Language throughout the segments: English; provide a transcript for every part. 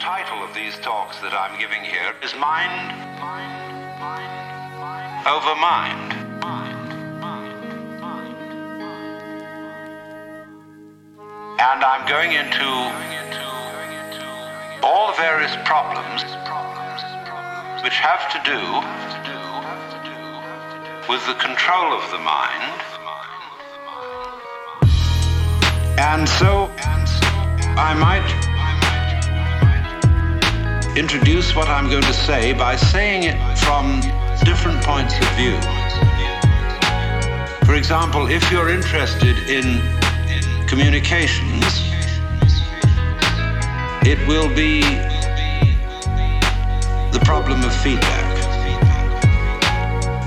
title of these talks that I'm giving here is Mind mind mind Over Mind. And I'm going into all the various problems which have to do with the control of the mind. And so I might introduce what I'm going to say by saying it from different points of view. For example, if you're interested in communications, it will be the problem of feedback.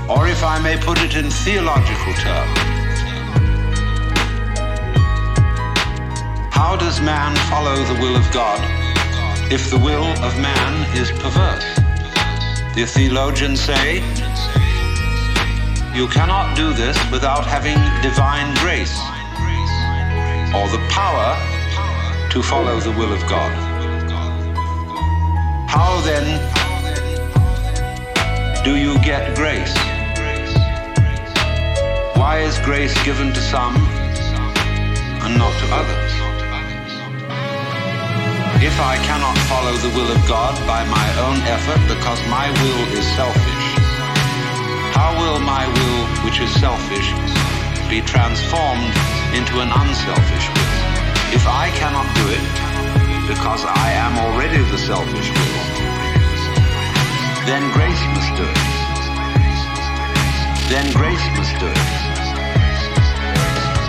Or if I may put it in theological terms, how does man follow the will of God if the will of man is perverse? The theologians say, you cannot do this without having divine grace or the power to follow the will of God. How then do you get grace? Why is grace given to some and not to others? If I cannot follow the will of God by my own effort because my will is selfish, how will my will, which is selfish, be transformed into an unselfish will? If I cannot do it because I am already the selfish will, then grace must do it. Then grace must do it.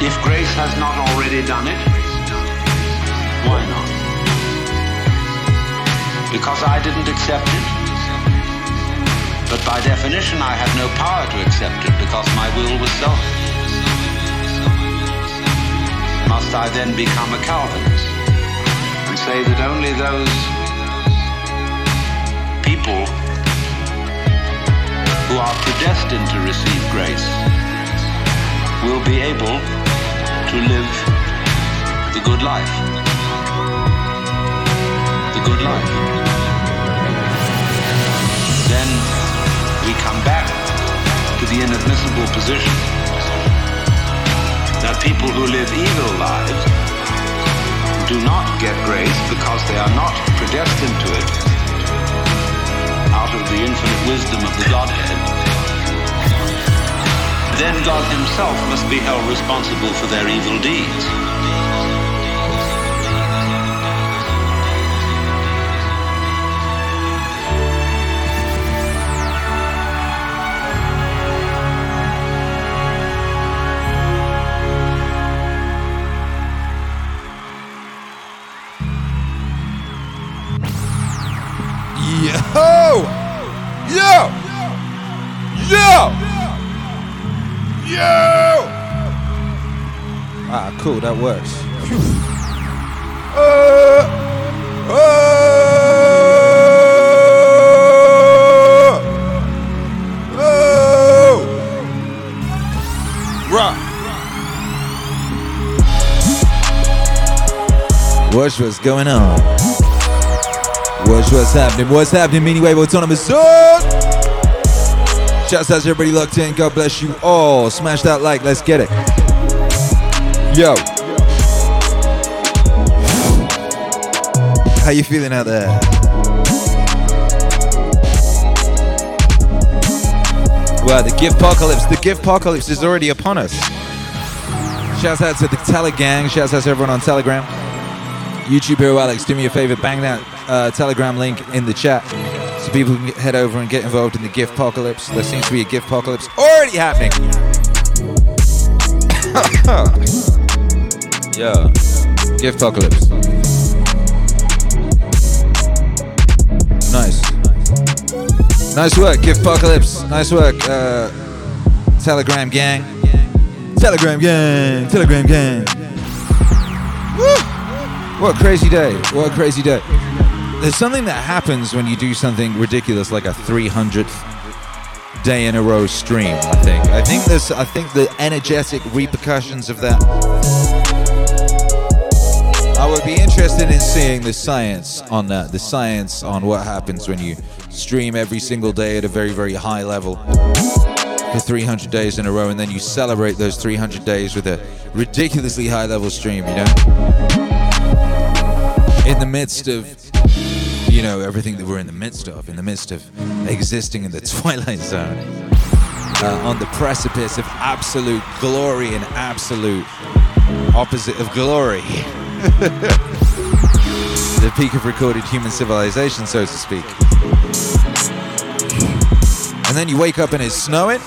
If grace has not already done it, why not? Because I didn't accept it. But by definition, I had no power to accept it because my will was selfish. Must I then become a Calvinist and say that only those people who are predestined to receive grace will be able to live the good life? The good life. Then we come back to the inadmissible position that people who live evil lives do not get grace because they are not predestined to it out of the infinite wisdom of the Godhead. Then God Himself must be held responsible for their evil deeds. Yo! Yo! Yo! Ah, cool, that works. Phew. Uh, uh, oh! Rock. What's what's going on? What's what's happening? What's happening? Meaning Wave Autonomous Zone. Shouts out to everybody locked in. God bless you all. Smash that like. Let's get it. Yo. How you feeling out there? Well, the gift apocalypse. The gift apocalypse is already upon us. Shouts out to the Telegang. Shouts out to everyone on Telegram. YouTube Hero Alex, do me a favor, bang that uh, Telegram link in the chat so people can head over and get involved in the gift apocalypse. There seems to be a gift apocalypse already happening. yeah, gift apocalypse. Nice. Nice work, gift apocalypse. Nice work, uh, Telegram gang. Telegram gang. Telegram gang. Woo! What a crazy day. What a crazy day. There's something that happens when you do something ridiculous like a 300th day in a row stream, I think. I think there's I think the energetic repercussions of that I would be interested in seeing the science on that, the science on what happens when you stream every single day at a very, very high level for 300 days in a row, and then you celebrate those 300 days with a ridiculously high level stream, you know? In the midst of, know, everything that we're in the midst of, in the midst of existing in the twilight zone, uh, on the precipice of absolute glory and absolute opposite of glory. the peak of recorded human civilization, so to speak. And then you wake up and it's snowing.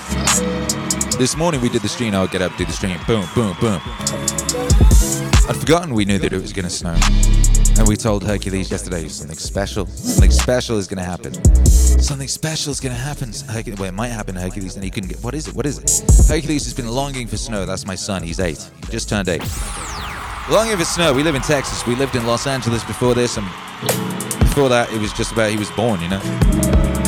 This morning we did the stream. I'll get up, do the stream. Boom, boom, boom. I'd forgotten we knew that it was to snow. And we told Hercules yesterday something special. Something special is going to happen. Something special is going to happen. Hercules, well, it might happen to Hercules, and he couldn't get. What is it? What is it? Hercules has been longing for snow. That's my son. He's eight. He just turned eight. Longing for snow. We live in Texas. We lived in Los Angeles before this, and before that, it was just about he was born. You know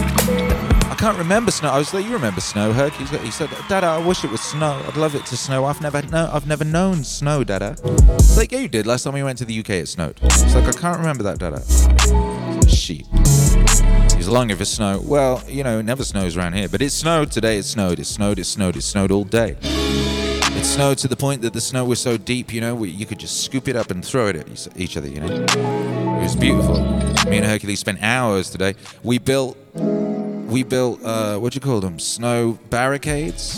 can't remember snow. I was like, you remember snow, Herc? He said, Dada, I wish it was snow. I'd love it to snow. I've never no, I've never known snow, Dada. It's like, yeah, you did. Last time we went to the UK, it snowed. It's like, I can't remember that, Dada. Sheep. He's longing for snow. Well, you know, it never snows around here, but it snowed today. It snowed. It snowed. It snowed. It snowed all day. It snowed to the point that the snow was so deep, you know, you could just scoop it up and throw it at each other, you know. It was beautiful. Me and Hercules spent hours today. We built we built uh, what you call them? Snow barricades?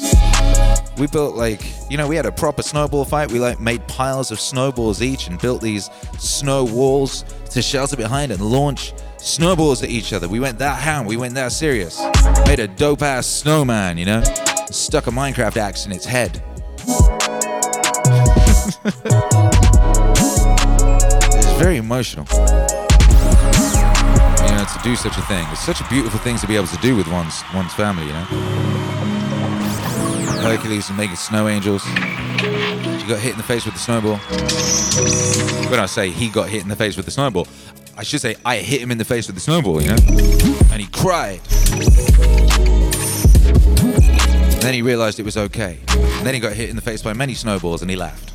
We built like you know we had a proper snowball fight. We like made piles of snowballs each and built these snow walls to shelter behind and launch snowballs at each other. We went that ham we went that serious. Made a dope ass snowman you know? Stuck a minecraft axe in its head. It's very emotional to do such a thing. It's such a beautiful thing to be able to do with one's one's family, you know. Hercules and making snow angels. She got hit in the face with the snowball. When I say he got hit in the face with the snowball, I should say I hit him in the face with the snowball, you know. And he cried. And then he realized it was okay. And then he got hit in the face by many snowballs and he laughed.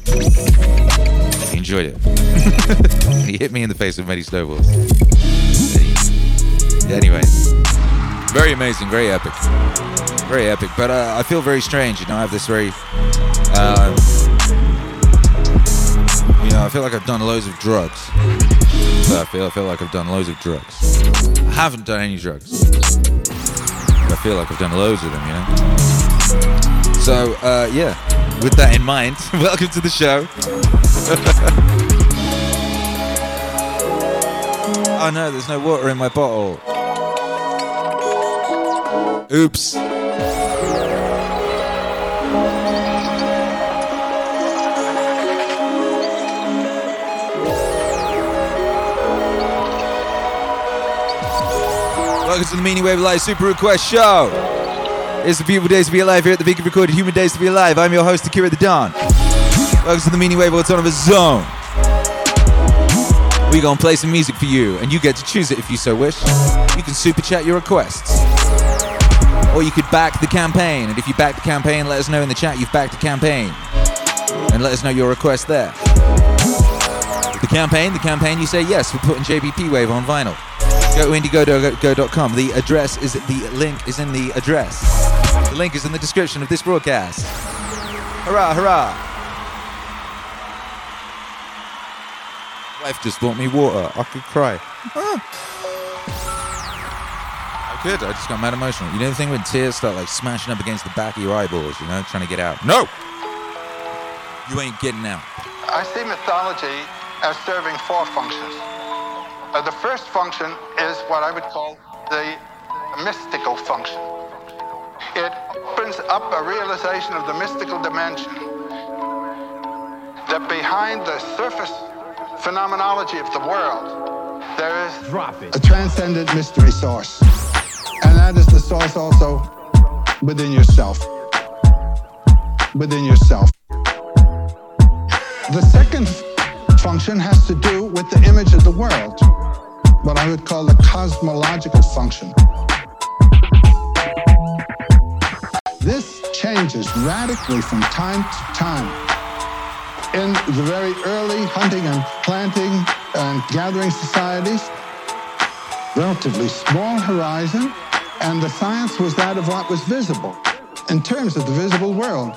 He enjoyed it. he hit me in the face with many snowballs. Anyway, very amazing, very epic, very epic. But uh, I feel very strange. You know, I have this very, uh, you know, I feel like I've done loads of drugs. I feel I feel like I've done loads of drugs. I haven't done any drugs. But I feel like I've done loads of them. You know. So uh, yeah, with that in mind, welcome to the show. oh no, there's no water in my bottle. Oops. Welcome to the Meaning Wave Live Super Request Show. It's the beautiful days to be alive here at the Vegan Recorded Human Days to be Alive. I'm your host, Akira the Don. Welcome to the Meaning Wave Autonomous Zone. We're gonna play some music for you, and you get to choose it if you so wish. You can super chat your requests or you could back the campaign. And if you back the campaign, let us know in the chat you've backed the campaign. And let us know your request there. The campaign, the campaign, you say yes, we're putting JBP Wave on vinyl. Go to indiegogo.com. The address is the link is in the address. The link is in the description of this broadcast. Hurrah, hurrah! Wife just bought me water. I could cry. Ah could. I just got mad emotional. You know the thing when tears start like smashing up against the back of your eyeballs, you know, trying to get out. No! You ain't getting out. I see mythology as serving four functions. Uh, the first function is what I would call the mystical function. It opens up a realization of the mystical dimension. That behind the surface phenomenology of the world, there is a transcendent mystery source. And that is the source also within yourself. Within yourself. The second function has to do with the image of the world, what I would call the cosmological function. This changes radically from time to time. in the very early hunting and planting and gathering societies, relatively small horizon, and the science was that of what was visible in terms of the visible world.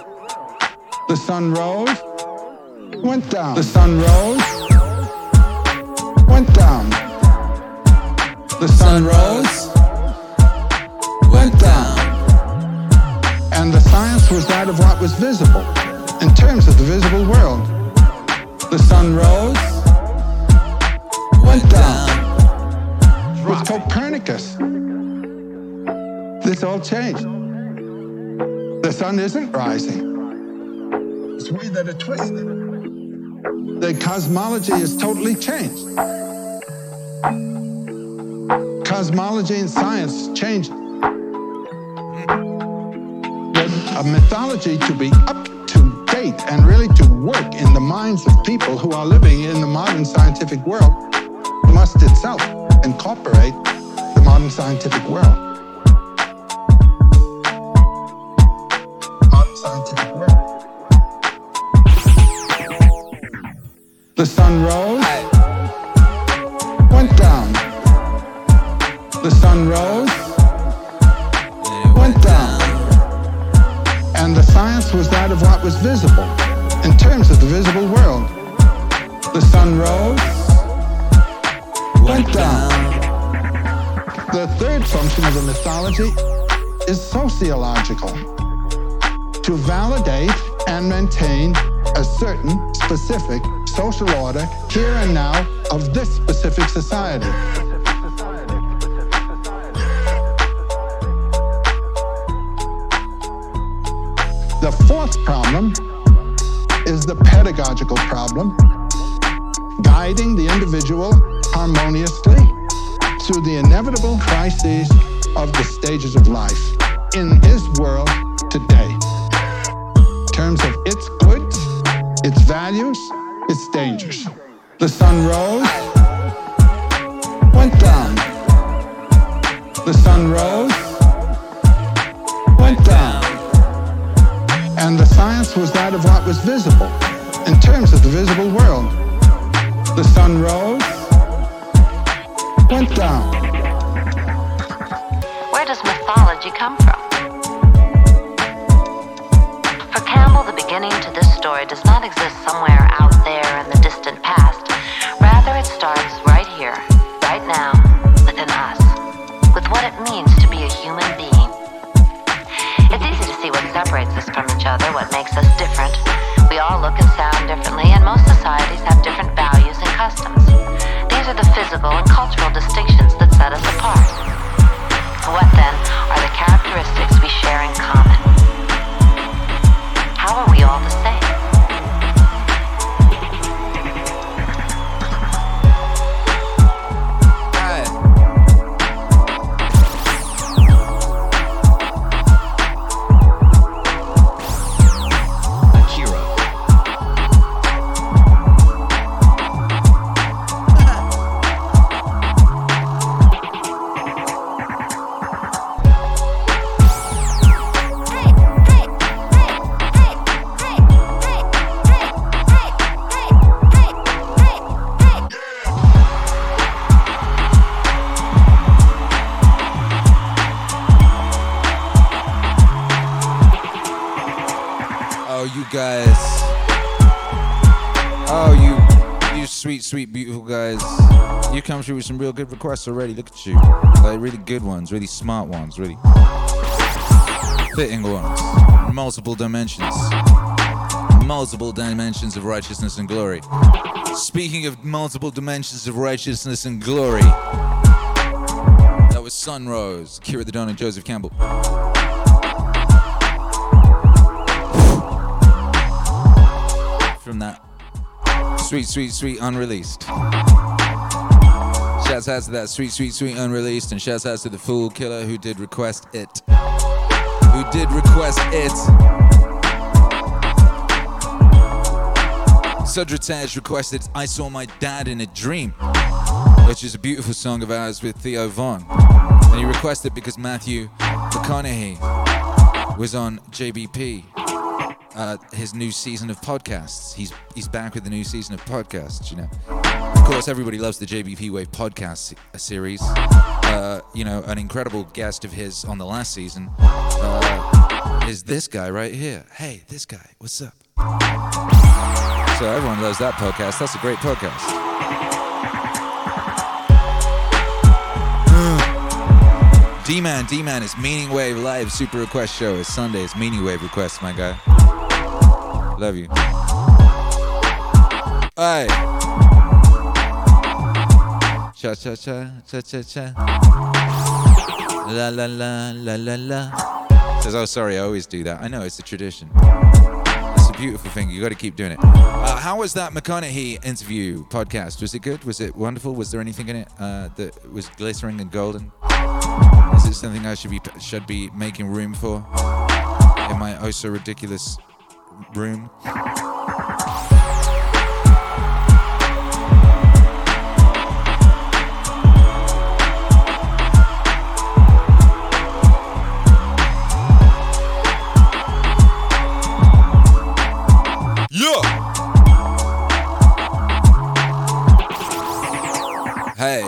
The sun rose, went down. The sun rose, went down. The sun rose, went down. And the science was that of what was visible in terms of the visible world. The sun rose, went down. With Copernicus, this all changed. The sun isn't rising. It's we that are twisted. The cosmology is totally changed. Cosmology and science changed. A mythology to be up to date and really to work in the minds of people who are living in the modern scientific world must itself incorporate the modern scientific world. To validate and maintain a certain specific social order here and now of this specific society. The fourth problem is the pedagogical problem, guiding the individual harmoniously through the inevitable crises of the stages of life in his world today. In terms of its goods, its values, its dangers. The sun rose, went down. The sun rose, went down. And the science was that of what was visible in terms of the visible world. Through with some real good requests already. Look at you. Like really good ones, really smart ones, really fitting ones. Multiple dimensions. Multiple dimensions of righteousness and glory. Speaking of multiple dimensions of righteousness and glory, that was Sun Rose, Kira the Don and Joseph Campbell. From that sweet, sweet, sweet unreleased. Shouts out to that sweet, sweet, sweet unreleased, and shouts out to the Fool Killer who did request it. Who did request it. Sudrataj requested I Saw My Dad in a Dream, which is a beautiful song of ours with Theo Von. And he requested because Matthew McConaughey was on JBP uh, his new season of podcasts. He's he's back with the new season of podcasts. You know, course, everybody loves the JBP Wave podcast series. Uh, you know, an incredible guest of his on the last season uh, is this guy right here. Hey, this guy, what's up? So everyone loves that podcast. That's a great podcast. D-Man, D-Man is Meaning Wave Live Super Request Show. It's Sunday. It's Meaning Wave requests, my guy. Love you. Hey. Cha cha cha cha cha cha. La la la la la la. Says, oh sorry, I always do that. I know it's a tradition. It's a beautiful thing. You got to keep doing it. Uh, how was that McConaughey interview podcast? Was it good? Was it wonderful? Was there anything in it uh, that was glittering and golden? Is it something I should be should be making room for in my oh so ridiculous room? Yeah. Hey.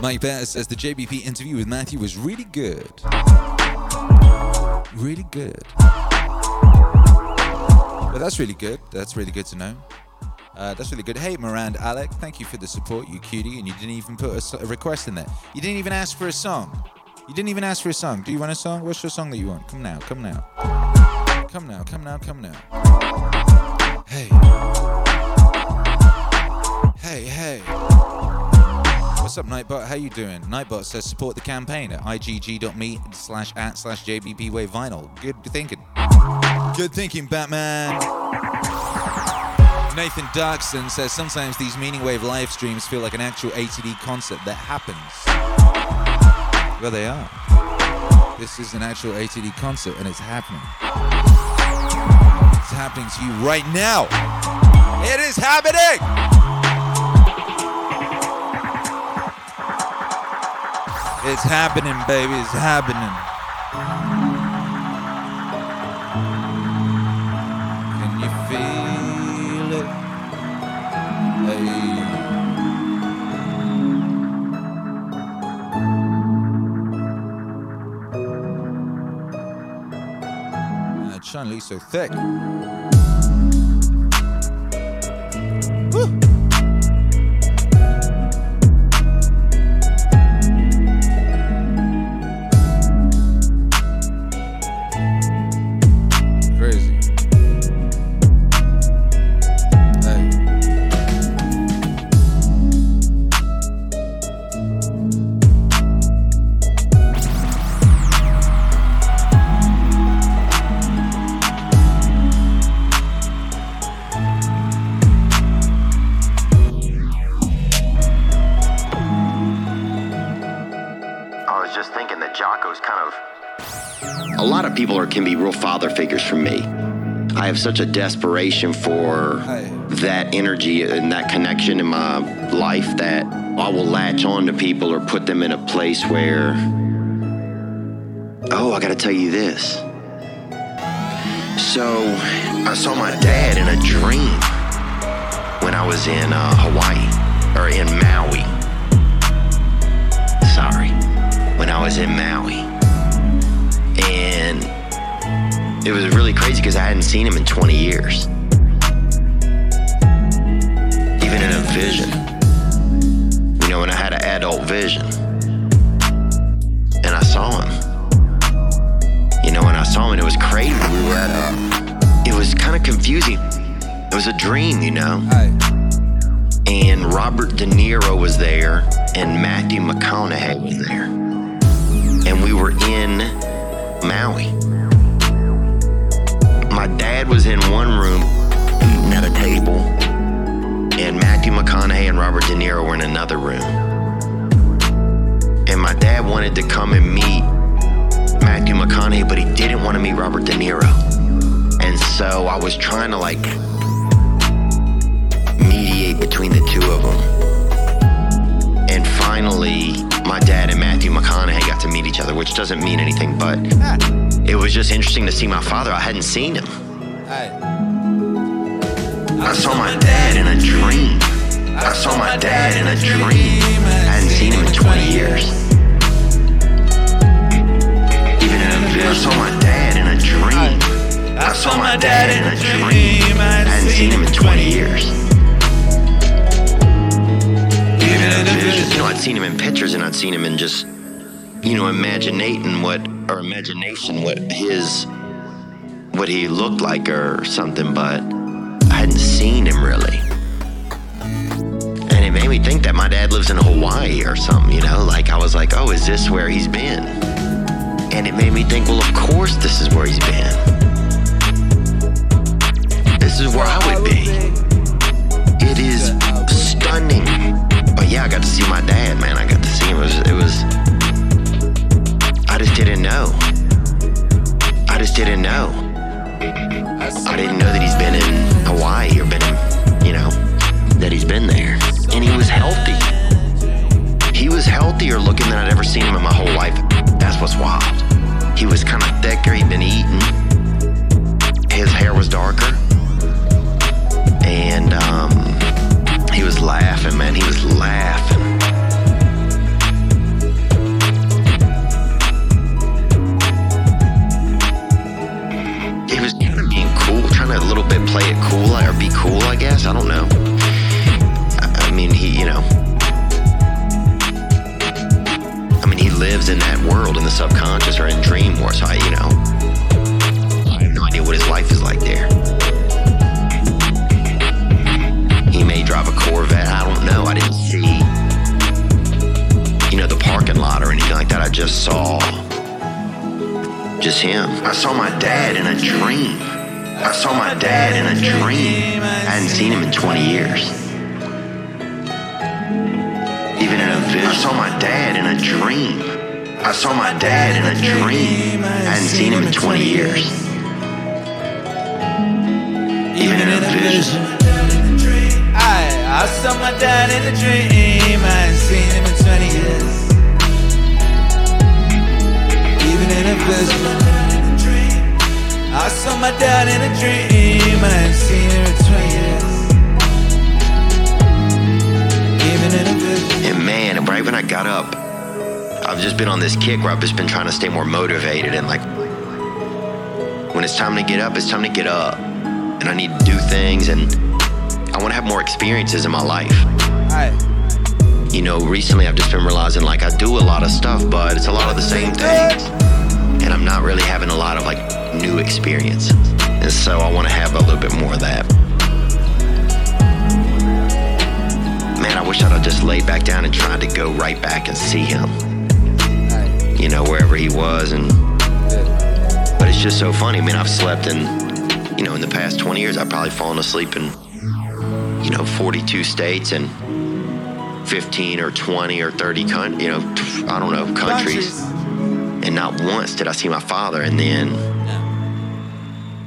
Mike Bear says the JBP interview with Matthew was really good. Really good. Well, that's really good. That's really good to know. Uh, that's really good. Hey, Miranda Alec, thank you for the support, you cutie. And you didn't even put a, a request in there. You didn't even ask for a song. You didn't even ask for a song. Do you want a song? What's your song that you want? Come now, come now. Come now, come now, come now. Hey. Hey, hey. What's up, Nightbot? How you doing? Nightbot says support the campaign at igg.me slash at slash jbpwave vinyl. Good thinking. Good thinking, Batman. Nathan Darkson says sometimes these Meaning Wave live streams feel like an actual ATD concert that happens. Well, they are. This is an actual ATD concert and it's happening. It's happening to you right now. It is happening! It's happening, baby. It's happening. So thick. Such a desperation for that energy and that connection in my life that I will latch on to people or put them in a place where, oh, I got to tell you this. So I saw my dad in a dream when I was in uh, Hawaii or in Maui. Sorry, when I was in Maui. It was really crazy because I hadn't seen him in 20 years. Even in a vision. You know, when I had an adult vision. And I saw him. You know, when I saw him, and it was crazy. We were at a. It was kind of confusing. It was a dream, you know and Robert De Niro was there, and Matthew McConaughey was there. And we were in Maui. My dad was in one room at a table, and Matthew McConaughey and Robert De Niro were in another room. And my dad wanted to come and meet Matthew McConaughey, but he didn't want to meet Robert De Niro. And so I was trying to like mediate between the two of them. And finally, my dad and Matthew McConaughey got to meet each other, which doesn't mean anything, but it was just interesting to see my father. I hadn't seen him. I saw my dad in a dream. I saw my dad in a dream. I hadn't seen him in 20 years. Even in a vision, I saw my dad in a dream. I saw my dad in a dream. I hadn't seen him in 20 years. Even in a vision, you know, I'd seen him in pictures and I'd seen him in just, you know, imaginating what, or imagination what his, what he looked like or something, but I hadn't seen him really. And it made me think that my dad lives in Hawaii or something, you know? Like, I was like, oh, is this where he's been? And it made me think, well, of course this is where he's been. This is where I would be. It is stunning. But yeah, I got to see my dad, man. I got to see him. It was, it was I just didn't know. I just didn't know. I didn't know that he's been in Hawaii or been in, you know, that he's been there. And he was healthy. He was healthier looking than I'd ever seen him in my whole life. That's what's wild. He was kind of thicker, he'd been eating. His hair was darker. And um, he was laughing, man. He was laughing. A little bit play it cool or be cool, I guess. I don't know. I, mean, he, you know. I mean, he lives in that world, in the subconscious or in dream world. So I, you know, I have no idea what his life is like there. He may drive a Corvette. I don't know. I didn't see, you know, the parking lot or anything like that. I just saw just him. I saw my dad in a dream. I saw my dad in a dream. I hadn't seen him in 20 years. Even in a vision. I saw my dad in a dream. I saw my dad in a dream. I hadn't seen him in 20 years. Even in a vision. I, I saw my dad in a dream. I hadn't seen him in 20 years. Even in a vision. I saw my dad in a dream. I hadn't seen him in 20 years. Even in a vision. And man, right when I got up, I've just been on this kick where I've just been trying to stay more motivated and like when it's time to get up, it's time to get up. And I need to do things and I want to have more experiences in my life. You know, recently I've just been realizing like I do a lot of stuff, but it's a lot of the same things. And I'm not really having a lot of like new experience. And so I want to have a little bit more of that. Man, I wish I'd have just laid back down and tried to go right back and see him. You know, wherever he was and but it's just so funny. I mean, I've slept in, you know, in the past 20 years, I've probably fallen asleep in, you know, 42 states and 15 or 20 or 30, con- you know, I don't know, countries. And not once did I see my father. And then,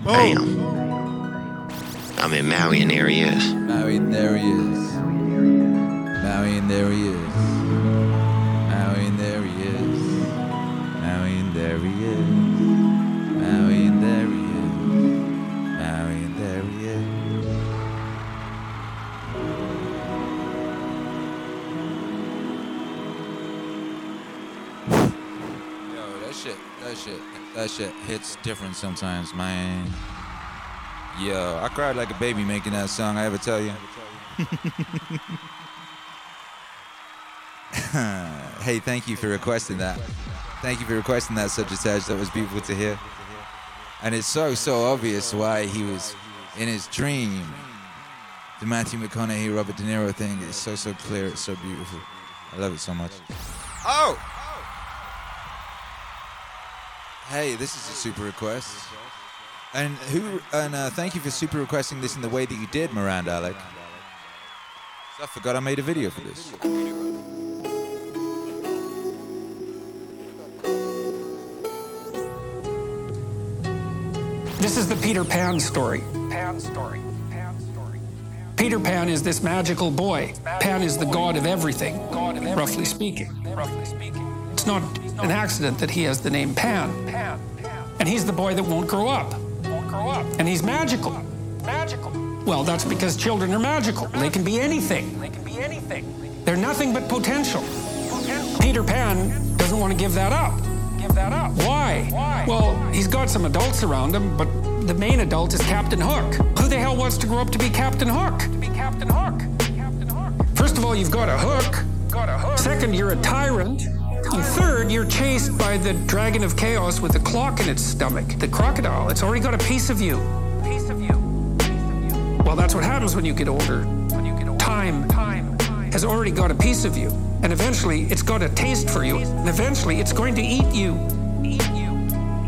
bam, oh. I'm in Maui and there he is. Maui, and there he is. Maui, and there he is. Maui, and there he is. Maui, and there he is. Maui, and there he is. Maui, and there he is. Yo, that shit, that shit, that shit hits different sometimes, man. Yo, I cried like a baby making that song. I ever tell you? hey, thank you for requesting that. Thank you for requesting that subject Taj. That was beautiful to hear. And it's so so obvious why he was in his dream. The Matthew McConaughey, Robert De Niro thing is so so clear. It's so beautiful. I love it so much. Oh. Hey, this is a super request. And who? And uh, thank you for super requesting this in the way that you did, Miranda Alec. I forgot I made a video for this. This is the Peter Pan story. Pan story. Pan story. Peter Pan is this magical boy. Pan is the god of everything, roughly speaking. Roughly speaking. It's not an accident that he has the name Pan. And he's the boy that won't grow up. And he's magical. Magical. Well, that's because children are magical. They can be anything. They can be anything. They're nothing but potential. Peter Pan doesn't want to give that up. Give that up. Why? Why? Well, he's got some adults around him, but the main adult is Captain Hook. Who the hell wants to grow up to be Captain Hook? To be Captain Hook. Captain Hook. First of all, you've got a hook. Got a hook. Second, you're a tyrant. Third, you're chased by the dragon of chaos with a clock in its stomach. The crocodile. It's already got a piece of you. Piece of you. Well, that's what happens when you get older. When you get older. Time. Time. Has already got a piece of you. And eventually, it's got a taste for you. And eventually, it's going to eat you. Eat you.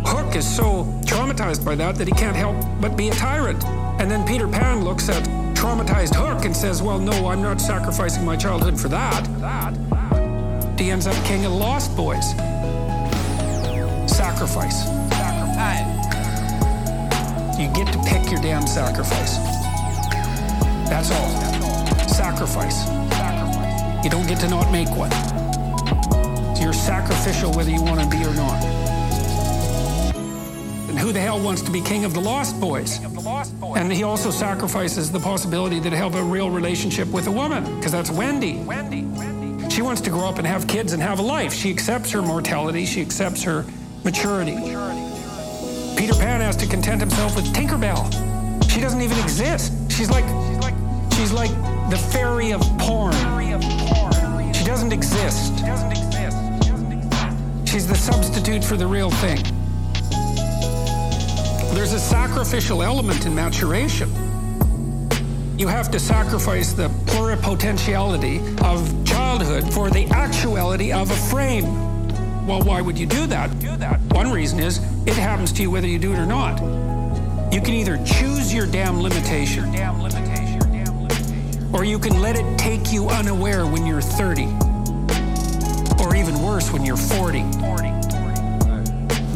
Hook is so traumatized by that that he can't help but be a tyrant. And then Peter Pan looks at traumatized Hook and says, Well, no, I'm not sacrificing my childhood for that. that. He ends up king of the Lost Boys. Sacrifice. Sacrifice. You get to pick your damn sacrifice. That's all. Sacrifice. You don't get to not make one. You're sacrificial whether you want to be or not. And who the hell wants to be king of the Lost Boys? And he also sacrifices the possibility that he'll have a real relationship with a woman, because that's Wendy. Wendy. She wants to grow up and have kids and have a life. She accepts her mortality, she accepts her maturity. Peter Pan has to content himself with Tinkerbell. She doesn't even exist. She's like she's like the fairy of porn. She doesn't exist. She's the substitute for the real thing. There's a sacrificial element in maturation. You have to sacrifice the pluripotentiality of childhood for the actuality of a frame. Well, why would you do that? Do that. One reason is it happens to you whether you do it or not. You can either choose your damn limitation, or you can let it take you unaware when you're 30, or even worse, when you're 40.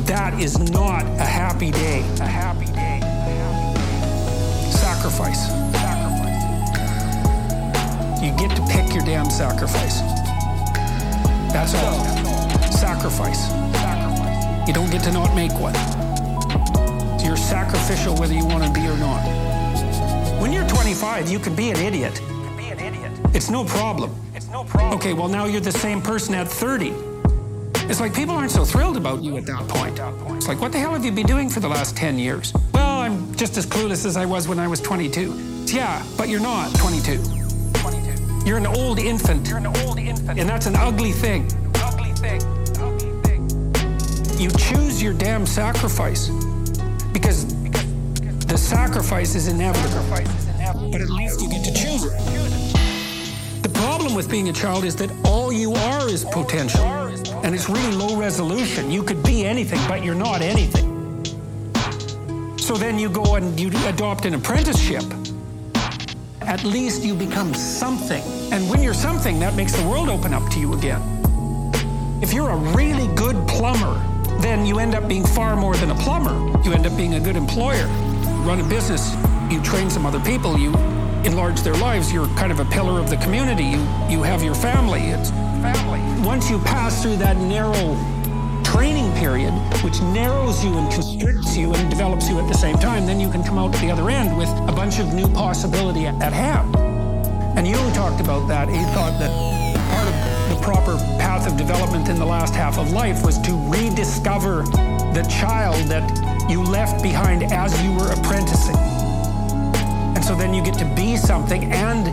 That is not a happy day. A happy day. Sacrifice. You get to pick your damn sacrifice. That's all. Sacrifice. You don't get to not make one. You're sacrificial whether you want to be or not. When you're 25, you can be an idiot. It's no problem. It's no problem. Okay, well now you're the same person at 30. It's like people aren't so thrilled about you at that point. It's like, what the hell have you been doing for the last 10 years? Well, I'm just as clueless as I was when I was 22. Yeah, but you're not 22. You're an old infant. You're an old infant. And that's an ugly thing. Ugly thing. Ugly thing. You choose your damn sacrifice because, because the sacrifice is inevitable. But at least you get to choose it. The problem with being a child is that all you are is potential. And it's really low resolution. You could be anything, but you're not anything. So then you go and you adopt an apprenticeship at least you become something. And when you're something, that makes the world open up to you again. If you're a really good plumber, then you end up being far more than a plumber. You end up being a good employer. You run a business, you train some other people, you enlarge their lives, you're kind of a pillar of the community. You you have your family. It's family. Once you pass through that narrow training period, which narrows you and constricts you and develops you at the same time, then you can come out to the other end with a bunch of new possibility at hand. And Jung talked about that. He thought that part of the proper path of development in the last half of life was to rediscover the child that you left behind as you were apprenticing. And so then you get to be something and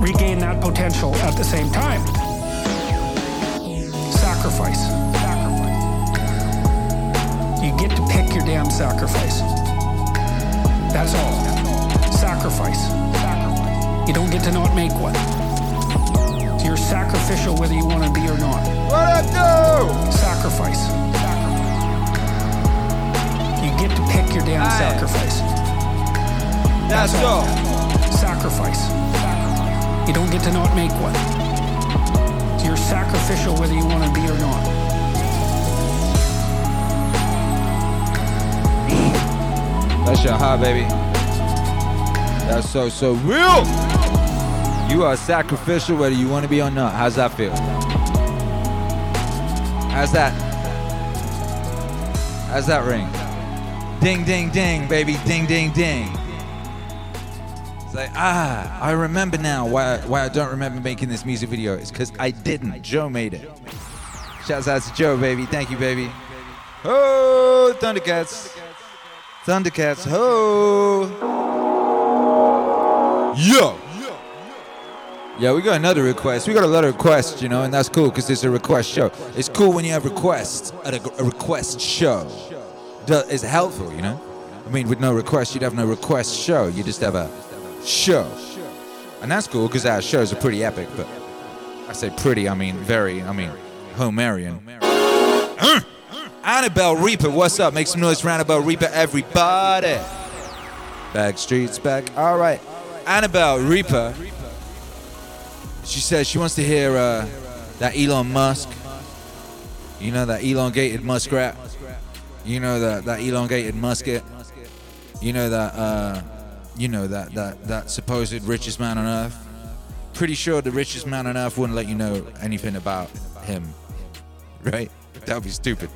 regain that potential at the same time. Sacrifice. You get to pick your damn sacrifice. That's all. Sacrifice. You don't get to not make one. You're sacrificial whether you want to be or not. What up, dude? Sacrifice. You get to pick your damn Aye. sacrifice. That's all. all. Sacrifice. You don't get to not make one. You're sacrificial whether you want to be or not. That's your high, baby. That's so, so real. You are sacrificial whether you want to be or not. How's that feel? How's that? How's that ring? Ding, ding, ding, baby. Ding, ding, ding. It's like, ah, I remember now why, why I don't remember making this music video. It's because I didn't. Joe made it. Shouts out to Joe, baby. Thank you, baby. Oh, Thundercats. Thundercats. Ho. Yo. Yeah, we got another request. We got a lot of requests, you know, and that's cool because it's a request show. It's cool when you have requests at a, a request show. It's helpful, you know. I mean, with no request, you'd have no request show. You just have a show, and that's cool because our shows are pretty epic. But I say pretty, I mean very. I mean Homerian. Annabelle Reaper, what's up? Make some noise for Annabelle Reaper, everybody. Back streets back. All right, Annabelle Reaper. She says she wants to hear uh, that Elon Musk. You know that elongated muskrat. You know that that elongated musket. You know that uh, you know that that that supposed richest man on earth. Pretty sure the richest man on earth wouldn't let you know anything about him, right? That would be stupid.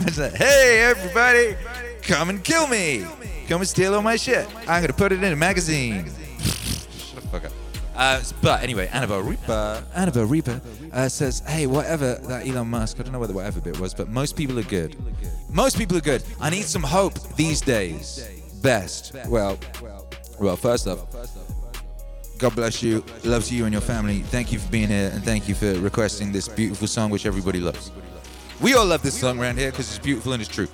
It's like, hey everybody, come and kill me. Come and steal all my shit. I'm gonna put it in a magazine. Shut the fuck up. Uh, but anyway, Annabelle Reaper, Annabelle Reaper uh, says, "Hey, whatever that Elon Musk, I don't know what the whatever bit was, but most people are good. Most people are good. I need some hope these days. Best. Well, well, first off, God bless you. Loves you and your family. Thank you for being here, and thank you for requesting this beautiful song, which everybody loves. We all love this song around here because it's beautiful and it's true.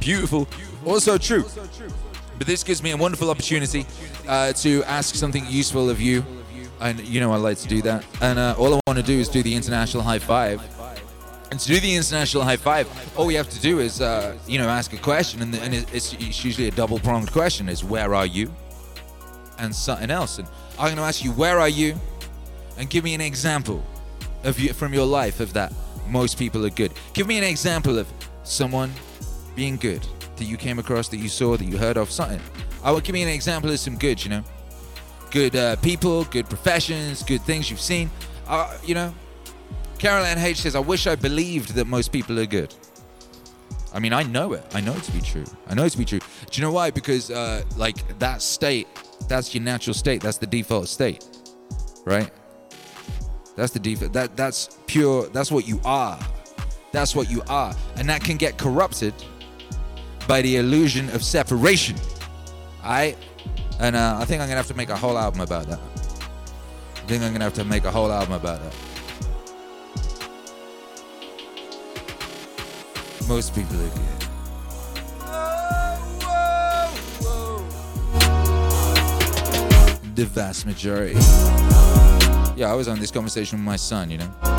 Beautiful, also true. But this gives me a wonderful opportunity uh, to ask something useful of you. And you know I like to do that. And uh, all I want to do is do the international high five. And to do the international high five, all we have to do is, uh, you know, ask a question, and, and it's, it's usually a double-pronged question: is where are you, and something else. And I'm going to ask you, where are you, and give me an example of you from your life of that. Most people are good. Give me an example of someone being good that you came across, that you saw, that you heard of, something. I will give me an example of some good, you know, good uh, people, good professions, good things you've seen. Uh, you know, Caroline H says, I wish I believed that most people are good. I mean, I know it. I know it to be true. I know it to be true. Do you know why? Because, uh, like, that state, that's your natural state. That's the default state, right? That's the default. That that's pure. That's what you are. That's what you are, and that can get corrupted by the illusion of separation. I, and uh, I think I'm gonna have to make a whole album about that. I think I'm gonna have to make a whole album about that. Most people are good. The vast majority. Yeah, I was on this conversation with my son, you know. I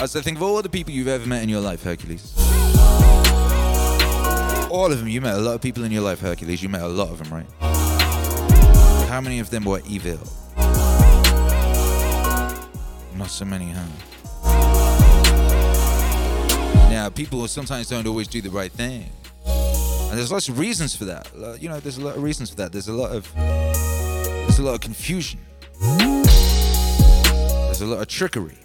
was like, think of all the people you've ever met in your life, Hercules. All of them. You met a lot of people in your life, Hercules. You met a lot of them, right? How many of them were evil? Not so many, huh? Now, people sometimes don't always do the right thing. And there's lots of reasons for that. You know, there's a lot of reasons for that. There's a lot of there's a lot of confusion. There's a lot of trickery.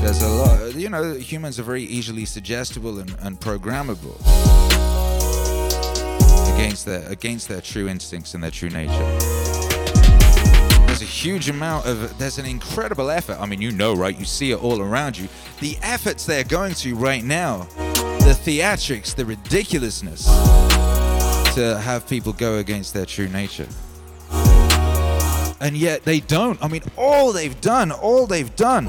There's a lot, you know, humans are very easily suggestible and, and programmable against their against their true instincts and their true nature. There's a huge amount of there's an incredible effort. I mean, you know, right? You see it all around you. The efforts they're going to right now, the theatrics, the ridiculousness to have people go against their true nature. And yet they don't. I mean, all they've done, all they've done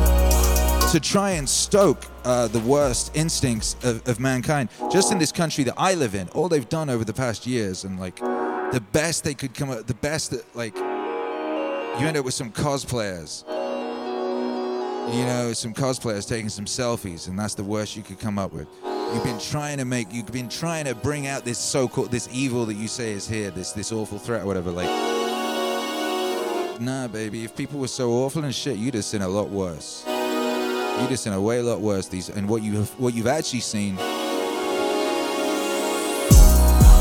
to try and stoke uh, the worst instincts of, of mankind. Just in this country that I live in, all they've done over the past years, and like the best they could come up, the best that like you end up with some cosplayers. You know, some cosplayers taking some selfies, and that's the worst you could come up with. You've been trying to make, you've been trying to bring out this so-called, this evil that you say is here, this this awful threat, or whatever. Like, nah, baby. If people were so awful and shit, you'd have seen a lot worse. You'd have seen a way lot worse. These and what you have, what you've actually seen,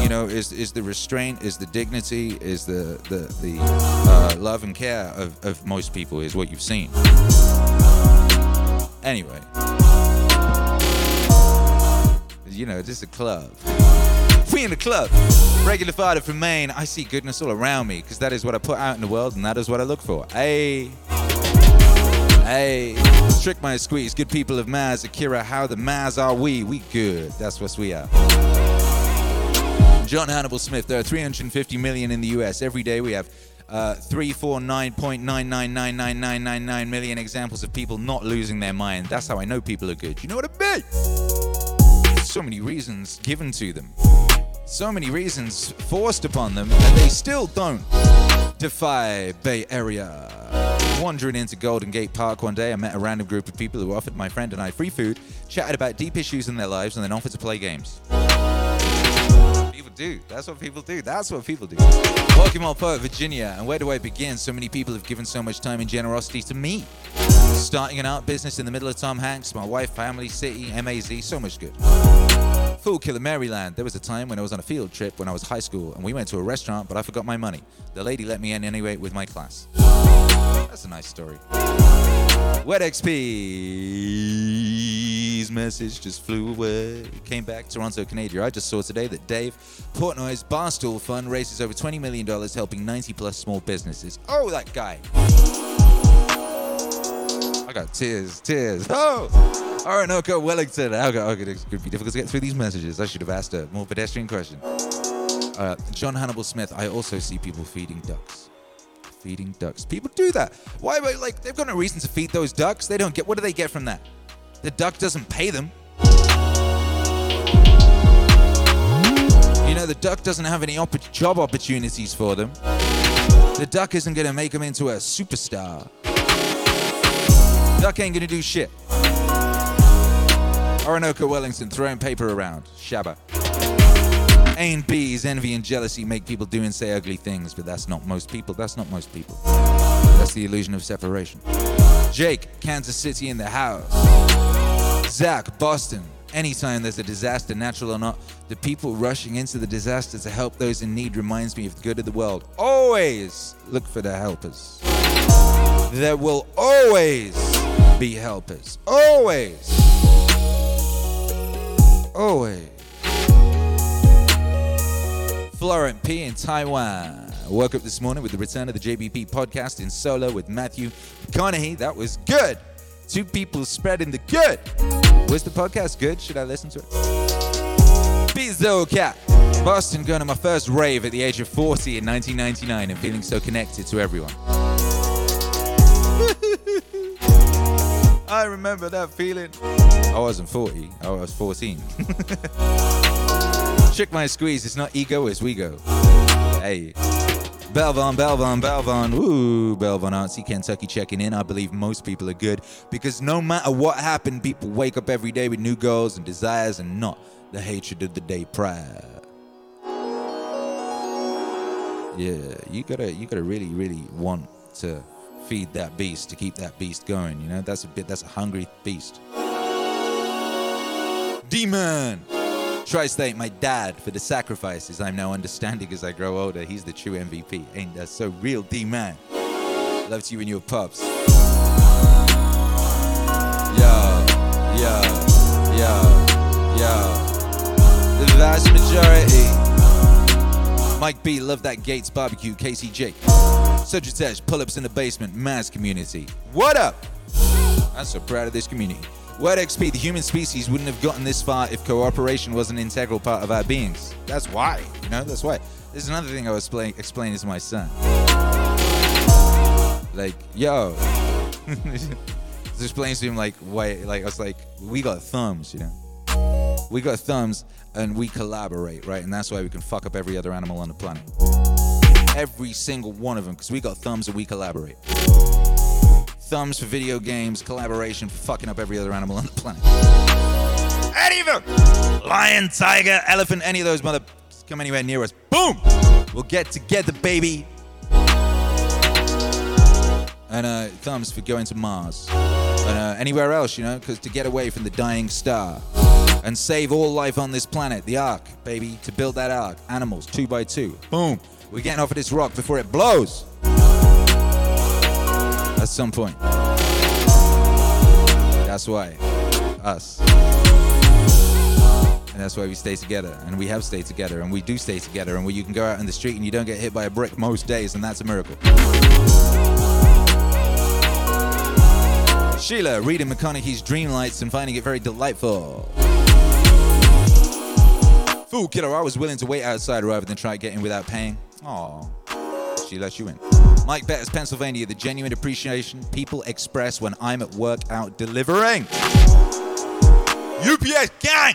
you know, is is the restraint, is the dignity, is the the the uh, love and care of, of most people is what you've seen. Anyway. You know, it's just a club. We in the club. Regular fighter from Maine. I see goodness all around me because that is what I put out in the world and that is what I look for. Hey. Hey. Trick my squeeze. Good people of Maz. Akira, how the Maz are we? We good. That's what we are. John Hannibal Smith. There are 350 million in the US. Every day we have uh, 349.9999999 million examples of people not losing their mind. That's how I know people are good. You know what I mean? So many reasons given to them. So many reasons forced upon them, and they still don't defy Bay Area. Wandering into Golden Gate Park one day, I met a random group of people who offered my friend and I free food, chatted about deep issues in their lives, and then offered to play games People do. That's what people do. That's what people do. Welcome on Poet, Virginia. And where do I begin? So many people have given so much time and generosity to me. Starting an art business in the middle of Tom Hanks, my wife, family, city, MAZ, so much good. Fool Killer Maryland. There was a time when I was on a field trip when I was high school and we went to a restaurant, but I forgot my money. The lady let me in anyway with my class. That's a nice story. Wet XP's message just flew away. Came back, Toronto, Canada. I just saw today that Dave Portnoy's Barstool Fund raises over $20 million helping 90 plus small businesses. Oh, that guy. Got tears, tears. Oh! Orinoco, Wellington. Okay, okay, it's going to be difficult to get through these messages. I should have asked a more pedestrian question. Uh, John Hannibal Smith, I also see people feeding ducks feeding ducks. People do that. Why? Like they've got no reason to feed those ducks. They don't get. What do they get from that? The duck doesn't pay them. You know, the duck doesn't have any opp- job opportunities for them. The duck isn't gonna make them into a superstar. Duck ain't gonna do shit. Orinoco Wellington throwing paper around. Shabba. A and B's, envy and jealousy make people do and say ugly things, but that's not most people. That's not most people. That's the illusion of separation. Jake, Kansas City in the house. Zach, Boston. Anytime there's a disaster, natural or not, the people rushing into the disaster to help those in need reminds me of the good of the world. Always look for the helpers. There will always be helpers. Always. Always. Florent P in Taiwan. I woke up this morning with the return of the JBP podcast in solo with Matthew McConaughey. That was good. Two people spreading the good. Was the podcast good? Should I listen to it? Bizzo Cat. Boston going to my first rave at the age of 40 in 1999 and feeling so connected to everyone. I remember that feeling. I wasn't 40, I was 14. Trick my squeeze, it's not ego, it's we go. Hey. Belvon, Belvon, Belvon. Ooh, Belvon Artsy, Kentucky checking in. I believe most people are good because no matter what happened, people wake up every day with new goals and desires and not the hatred of the day prior. Yeah, you gotta you gotta really, really want to feed that beast to keep that beast going, you know? That's a bit that's a hungry beast. Demon! Tri-State, my dad, for the sacrifices I'm now understanding as I grow older. He's the true MVP. Ain't that so real, D-Man? Love to you and your pups. Yo, yo, yo, yo. The vast majority. Mike B, love that Gates barbecue, KCJ. Sagittarius, pull-ups in the basement, mass community. What up? I'm so proud of this community. Word XP, the human species wouldn't have gotten this far if cooperation was an integral part of our beings. That's why, you know, that's why. This is another thing I was explain, explaining to my son. Like, yo. Just explaining to him, like, why, like, I was like, we got thumbs, you know? We got thumbs and we collaborate, right? And that's why we can fuck up every other animal on the planet. Every single one of them, because we got thumbs and we collaborate thumbs for video games, collaboration for fucking up every other animal on the planet. Any of them! Lion, tiger, elephant, any of those mother come anywhere near us. Boom! We'll get together, baby. And uh, thumbs for going to Mars. And uh, anywhere else, you know, because to get away from the dying star and save all life on this planet, the Ark, baby, to build that Ark. Animals, two by two. Boom! We're getting off of this rock before it blows at some point. That's why. Us. And that's why we stay together. And we have stayed together. And we do stay together. And where you can go out in the street and you don't get hit by a brick most days. And that's a miracle. Sheila, reading McConaughey's Greenlights and finding it very delightful. Fool killer, I was willing to wait outside rather than try getting without paying. Aww. She let you in. Mike Betters, Pennsylvania, the genuine appreciation people express when I'm at work out delivering. UPS gang!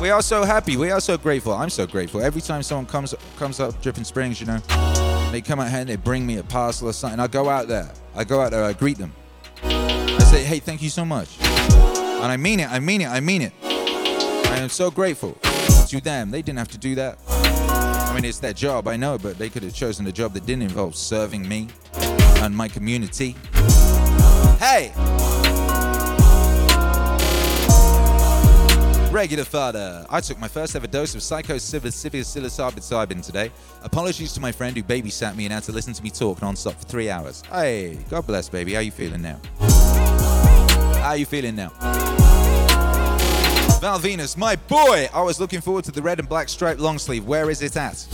We are so happy. We are so grateful. I'm so grateful. Every time someone comes comes up Dripping Springs, you know, they come out here and they bring me a parcel or something. I go out there. I go out there. I greet them. I say, hey, thank you so much. And I mean it. I mean it. I mean it. I am so grateful to them. They didn't have to do that. I mean, it's their job, I know, but they could have chosen a job that didn't involve serving me and my community. Hey! Regular father. I took my first ever dose of psychopsilocybin today. Apologies to my friend who babysat me and had to listen to me talk non-stop for three hours. Hey, God bless, baby. How you feeling now? How you feeling now? Val Venus, my boy! I was looking forward to the red and black striped long sleeve. Where is it at?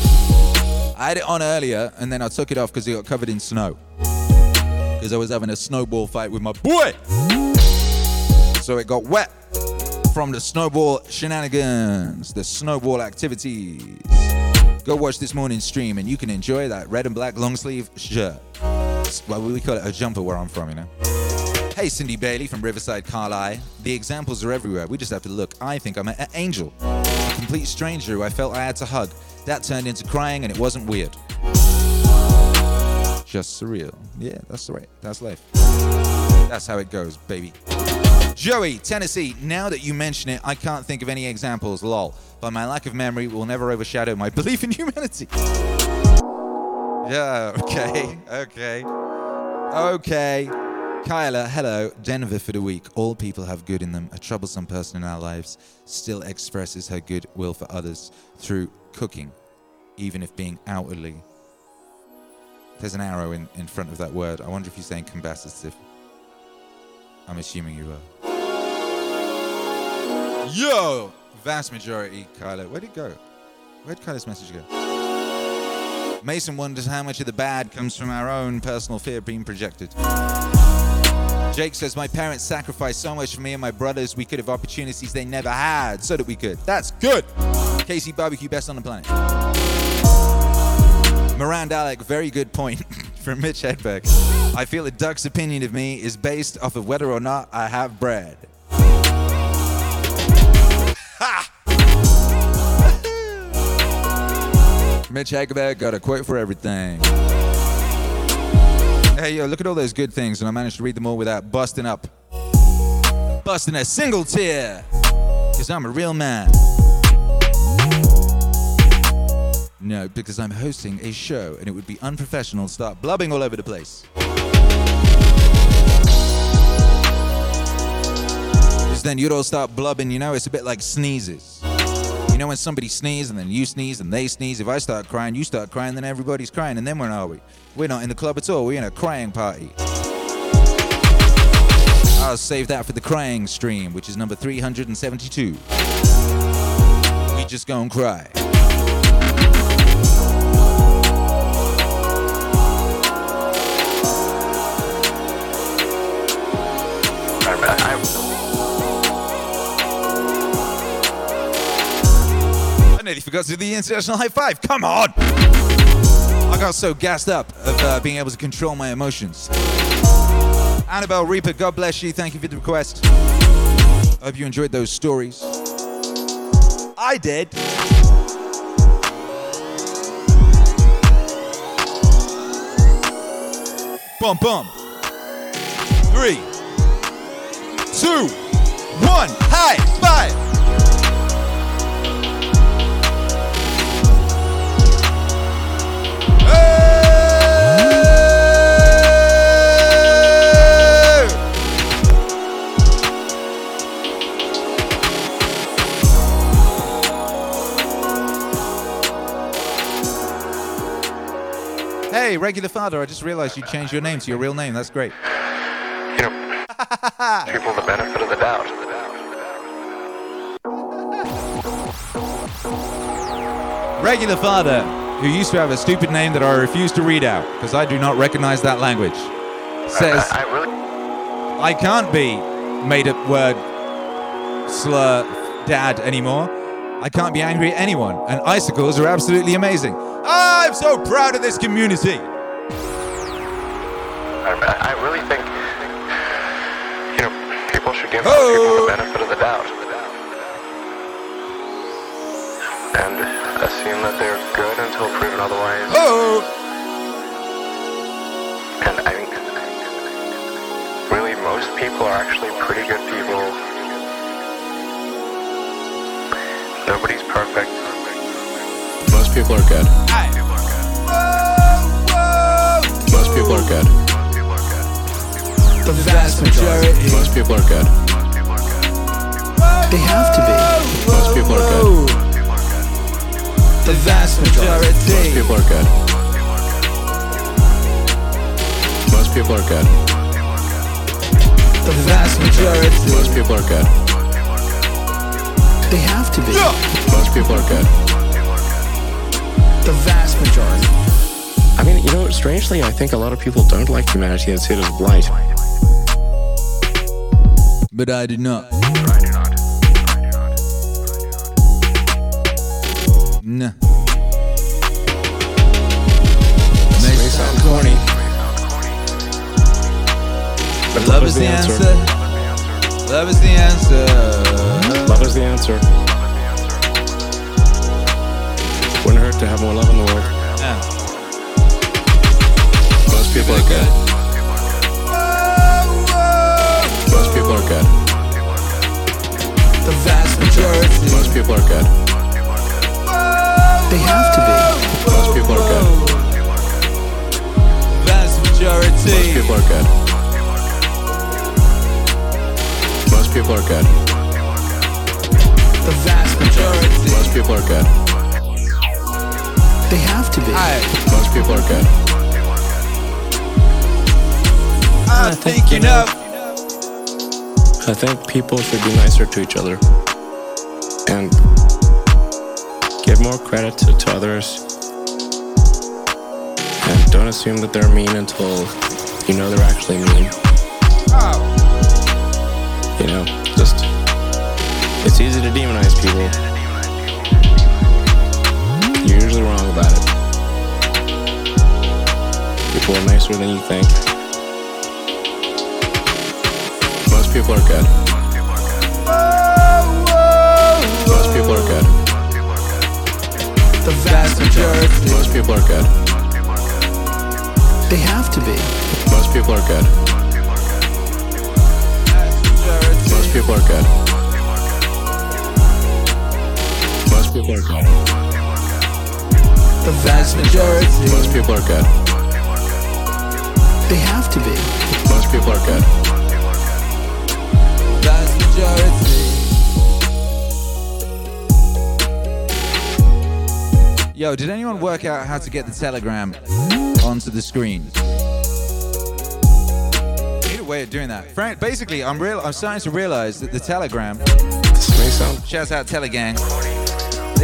I had it on earlier and then I took it off because it got covered in snow. Because I was having a snowball fight with my boy! So it got wet from the snowball shenanigans, the snowball activities. Go watch this morning's stream and you can enjoy that red and black long sleeve shirt. Well, we call it a jumper where I'm from, you know. Hey, Cindy Bailey from Riverside, Carlisle. The examples are everywhere. We just have to look. I think I'm an angel. A complete stranger who I felt I had to hug. That turned into crying and it wasn't weird. Just surreal. Yeah, that's right. That's life. That's how it goes, baby. Joey, Tennessee, now that you mention it, I can't think of any examples, lol. But my lack of memory will never overshadow my belief in humanity. Yeah, okay, okay, okay. Kyla, hello. Denver for the week. All people have good in them. A troublesome person in our lives still expresses her good will for others through cooking, even if being outwardly. There's an arrow in, in front of that word. I wonder if you're saying combative. I'm assuming you are. Yo! Vast majority, Kyla. Where'd it go? Where'd Kyla's message go? Mason wonders how much of the bad comes from our own personal fear being projected. Jake says, My parents sacrificed so much for me and my brothers, we could have opportunities they never had so that we could. That's good. KC Barbecue, best on the planet. Miranda Alec, very good point from Mitch Hedberg. I feel a duck's opinion of me is based off of whether or not I have bread. Ha! Mitch Hedberg got a quote for everything. Hey, yo, look at all those good things, and I managed to read them all without busting up. Busting a single tear. Because I'm a real man. No, because I'm hosting a show, and it would be unprofessional to start blubbing all over the place. Because then you'd all start blubbing, you know, it's a bit like sneezes. You know when somebody sneezes and then you sneeze and they sneeze. If I start crying, you start crying, then everybody's crying. And then where are we? We're not in the club at all. We're in a crying party. I'll save that for the crying stream, which is number 372. We just gonna cry. I nearly forgot to do the international high five. Come on! I got so gassed up of uh, being able to control my emotions. Annabelle Reaper, God bless you. Thank you for the request. I hope you enjoyed those stories. I did. Bum bum. Three, two, one. High five. Hey, regular father, I just realized you changed your name to your real name. That's great. You know, people the benefit of the doubt. Regular father, who used to have a stupid name that I refuse to read out because I do not recognize that language, says I, I really, I can't be made up word slur dad anymore. I can't be angry at anyone, and icicles are absolutely amazing. I'm so proud of this community. I, really think, you know, people should give Oh. people the benefit of the doubt. And assume that they're good until proven otherwise. Oh, And I think, really, most people are actually pretty good people. Nobody's perfect. Most people are good. Most people are good. The vast majority. Most people are good. They have to be. Most people are good. The vast majority. Most people are good. Most people are good. The vast majority. Most people are good. They have to be. Yeah. Most people are good. The vast majority. I mean, you know, strangely, I think a lot of people don't like humanity and see it as a blight. but I did not. I do not. Nah. May sound corny. But Love is the answer. Love is the answer. Love is the answer. Wouldn't hurt to have more love in the world. Yeah. Most people are good. Most people are good. The vast majority. Most people are good. They have to be. Most people are good. Vast majority. Most people are good. Most people are good. The vast majority. Most people are good. They have to be. Most people are good. I think you know. I think people should be nicer to each other and give more credit to, to others. And don't assume that they're mean until you know they're actually mean. Oh. You know, just it's easy to demonize people. You're usually wrong about it. People are nicer than you think. Most people are good. Most people are good. The vast majority. Most people are good. They have to be. Most people are good. Most people are good. Most people are good. The vast majority. Most people are good. They have to be. Most people are good. Vast majority. Yo, did anyone work out how to get the telegram onto the screen? Need a way of doing that. Frank, basically, I'm real. I'm starting to realize that the telegram. This may sound Shouts out Telegang.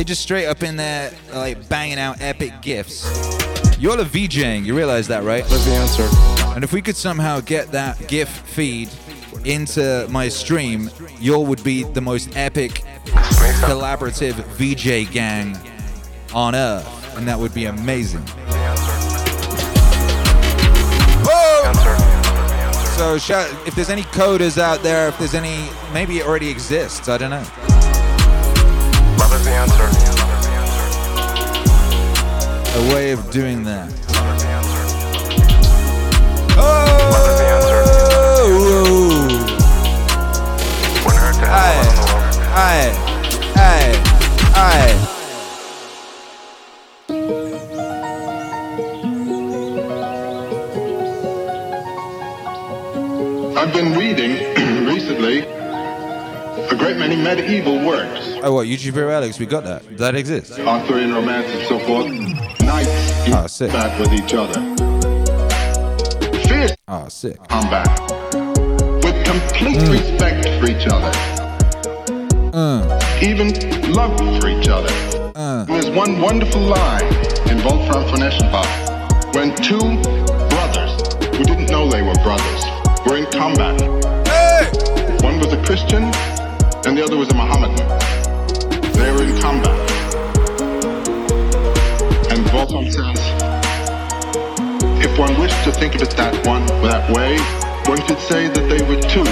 They just straight up in there like banging out epic gifs. You're a VJing, you realize that, right? was the answer. And if we could somehow get that GIF feed into my stream, y'all would be the most epic collaborative VJ gang on earth. And that would be amazing. So shout, if there's any coders out there, if there's any, maybe it already exists, I don't know. Love is the answer. A way of doing that. Love is the answer. Oh! Aye, aye, aye. I've been reading recently a great many medieval works, Oh, what? YouTube Hero Alex, we got that. That exists. Arthurian romance and so forth. Knights in ah, ah, sick. combat with each other. Fierce Oh, sick. combat with complete mm. respect for each other, mm. even love for each other. And there's one wonderful line in Wolfram von Eschenbach when two brothers who didn't know they were brothers were in combat. Hey! One was a Christian and the other was a Mohammedan. They were in combat. And Wolfram says, if one wished to think of it that one that way, one could say that they were two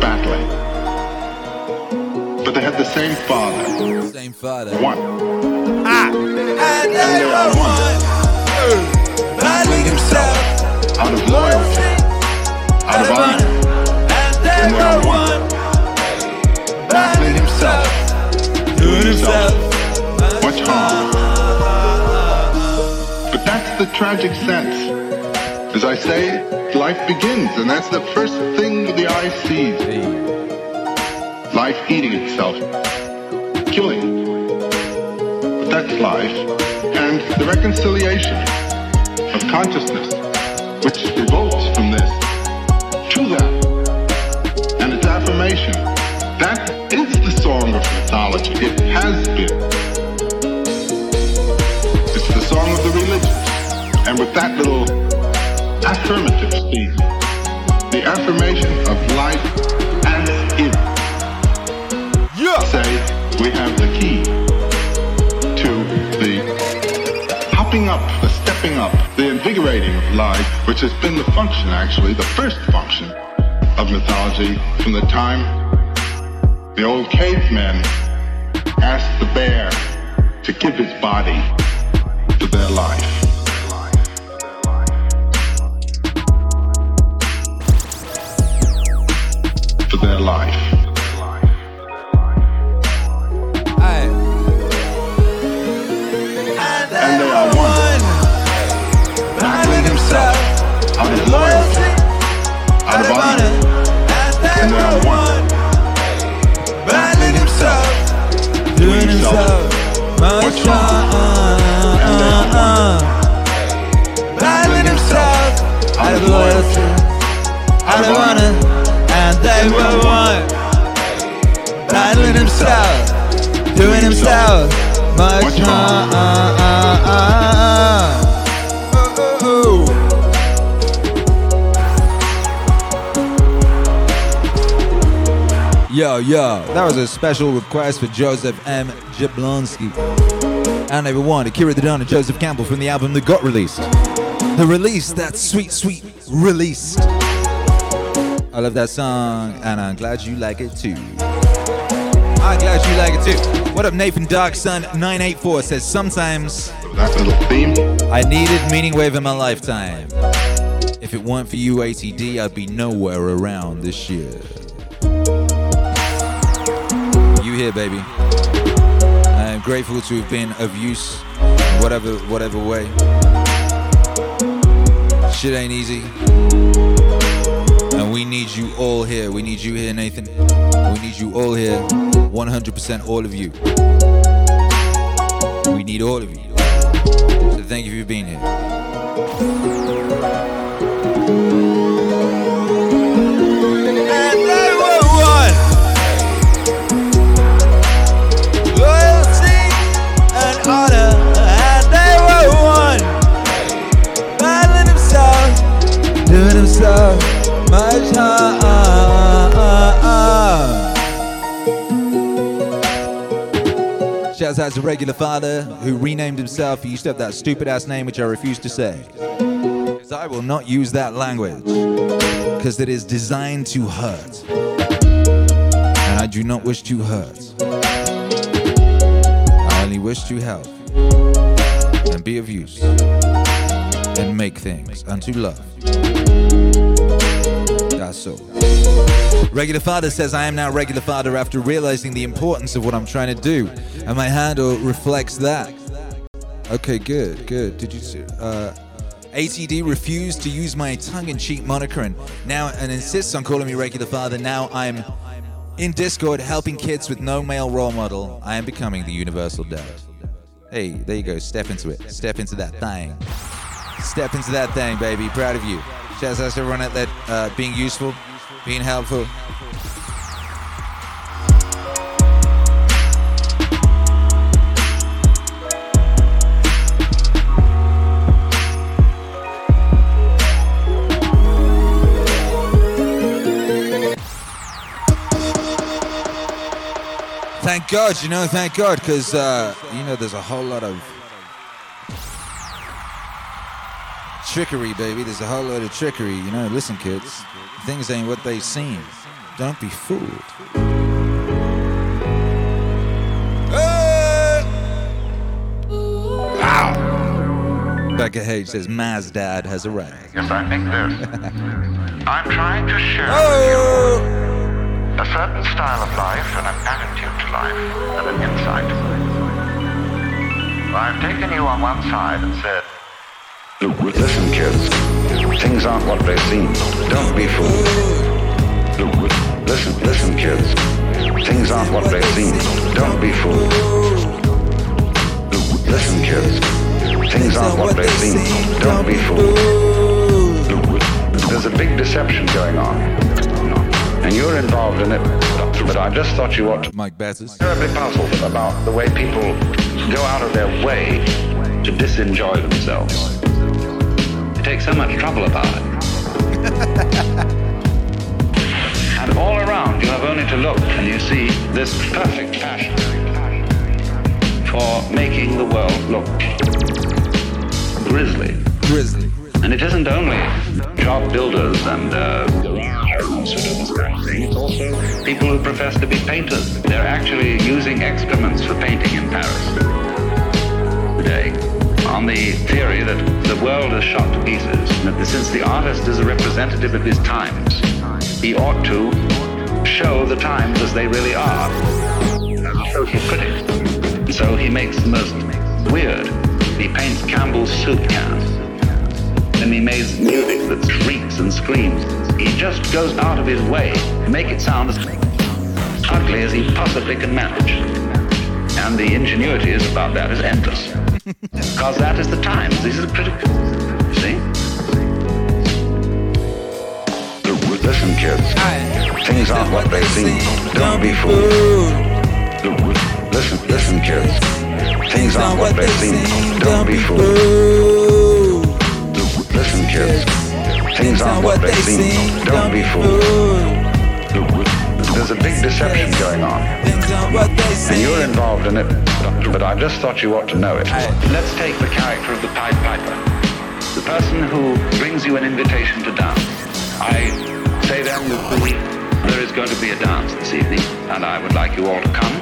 battling. But they had the same father. Same father. One. Ah. And they are one. Battling himself out of loyalty, out of honor. And they are one. Himself much harm. But that's the tragic sense. As I say, life begins, and that's the first thing the eye sees. Life eating itself, killing. But that's life. And the reconciliation of consciousness, which revolts from this, to that, and its affirmation, that is the song of mythology. It has been. It's the song of the religions. And with that little affirmative speech, the affirmation of life as it. Say we have the key to the hopping up, the stepping up, the invigorating of life, which has been the function, actually, the first function of mythology from the time the old cavemen asked the bear to give his body to their life. Out of honor. And they were one. Battling himself, doing himself much harm. Yo, yo, that was a special request for Joseph M. Jablonski. And everyone, one, Akira the Don and Joseph Campbell from the album that got released. The release, that sweet, sweet released. I love that song, and I'm glad you like it too. I'm glad you like it too. What up, Nathan Darkson 984 says sometimes That little theme. I needed Meaning Wave in my lifetime. If it weren't for you, ATD, I'd be nowhere around this year. You here, baby. I am grateful to have been of use, in whatever whatever way. Shit ain't easy. We need you all here. We need you here, Nathan. We need you all here. 100% all of you. We need all of you. So thank you for being here. Harm. Shouts out to Regular Father, who renamed himself. He used to have that stupid ass name, which I refuse to say. Because I will not use that language. Because it is designed to hurt. And I do not wish to hurt. I only wish to help and be of use and make things unto love. So. Regular Father says, I am now Regular Father after realizing the importance of what I'm trying to do, and my handle reflects that. Okay, good, good. Did you see? Uh, ATD refused to use my tongue in cheek moniker and now and insists on calling me Regular Father. Now I'm in Discord helping kids with no male role model. I am becoming the universal dad. Hey, there you go. Step into it. Step into that thing. Step into that thing, baby. Proud of you. Shouts out to everyone out there uh, being useful. being helpful. Thank God, you know, thank God, because, uh, you know, there's a whole lot of trickery, baby. There's a whole lot of trickery, you know. Listen, kids, things ain't what they seem. Don't be fooled. Ow! Becca Hage says, Maz dad has arrived. Yes, I think this. I'm trying to share with oh! you a certain style of life and an attitude to life and an insight. I've taken you on one side and said, Listen, kids. Things aren't what they seem. Don't be fooled. Listen, listen, kids. Things aren't what they seem. Don't be fooled. Listen, kids. Things aren't what they seem. Don't be fooled. There's a big deception going on. And you're involved in it. But I just thought you ought to. Mike Bassett. Terribly puzzled about the way people go out of their way to disenjoy themselves. They take so much trouble about it. and all around, you have only to look and you see this perfect passion for making the world look grisly. Grizzly. And it isn't only job builders and uh, it's also people who profess to be painters. They're actually using excrements for painting in Paris today on the theory that the world is shot to pieces. And that since the artist is a representative of his times, he ought to show the times as they really are as a social critic. So he makes the most weird. He paints Campbell's soup cans. And he makes music that shrieks and screams. He just goes out of his way to make it sound as ugly as he possibly can manage. And the ingenuity is about that is endless. Because that is the times. This is critical. See? Listen, kids. Things aren't what they seem. Don't be fooled. Listen, listen, kids. Things aren't what they seem. Don't be fooled. Listen, kids. Things aren't what they seem. Don't be fooled. There's a big deception going on. And you're involved in it, but I just thought you ought to know it. Let's take the character of the Pied Piper. The person who brings you an invitation to dance. I say then that there is going to be a dance this evening, and I would like you all to come.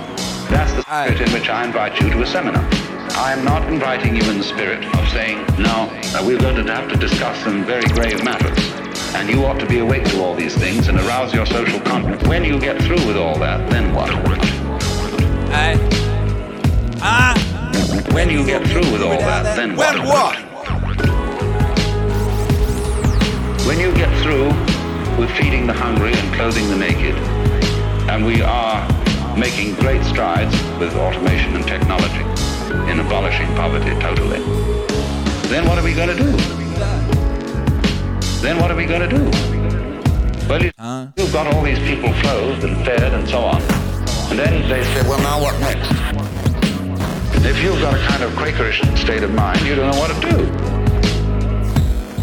That's the spirit in which I invite you to a seminar. I am not inviting you in the spirit of saying, no, we're going to have to discuss some very grave matters. And you ought to be awake to all these things and arouse your social confidence. When you get through with all that, then what? Aye. Ah. When you get through with all that, then what? When what? When you get through with feeding the hungry and clothing the naked, and we are making great strides with automation and technology in abolishing poverty totally, then what are we going to do? Then what are we going to do? Well, you, you've got all these people clothed and fed and so on. And then they say, well, now what next? If you've got a kind of Quakerish state of mind, you don't know what to do.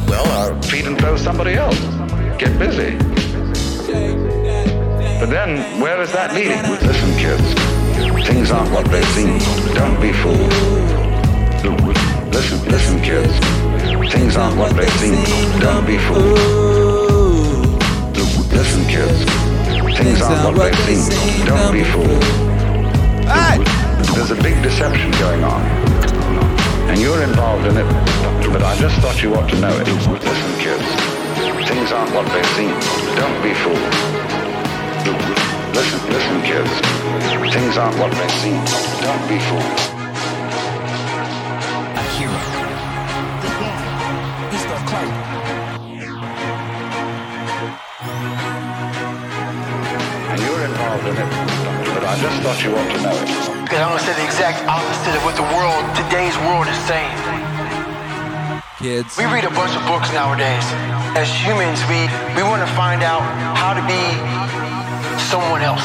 Well, uh, feed and clothe somebody else. Get busy. But then, where is that leading? Listen, kids. Things aren't what they seem. Don't be fooled. Listen, listen, kids. Things aren't what they seem. Don't be fooled. Listen, kids. Things aren't what they seem. Don't be fooled. There's a big deception going on. And you're involved in it, but I just thought you ought to know it. Listen, kids. Things aren't what they seem. Don't be fooled. Listen, listen, kids. Things aren't what they seem. Don't be fooled. Thought you ought to know it. Because I'm gonna say the exact opposite of what the world, today's world is saying. kids. We read a bunch of books nowadays. As humans, we, we want to find out how to be someone else.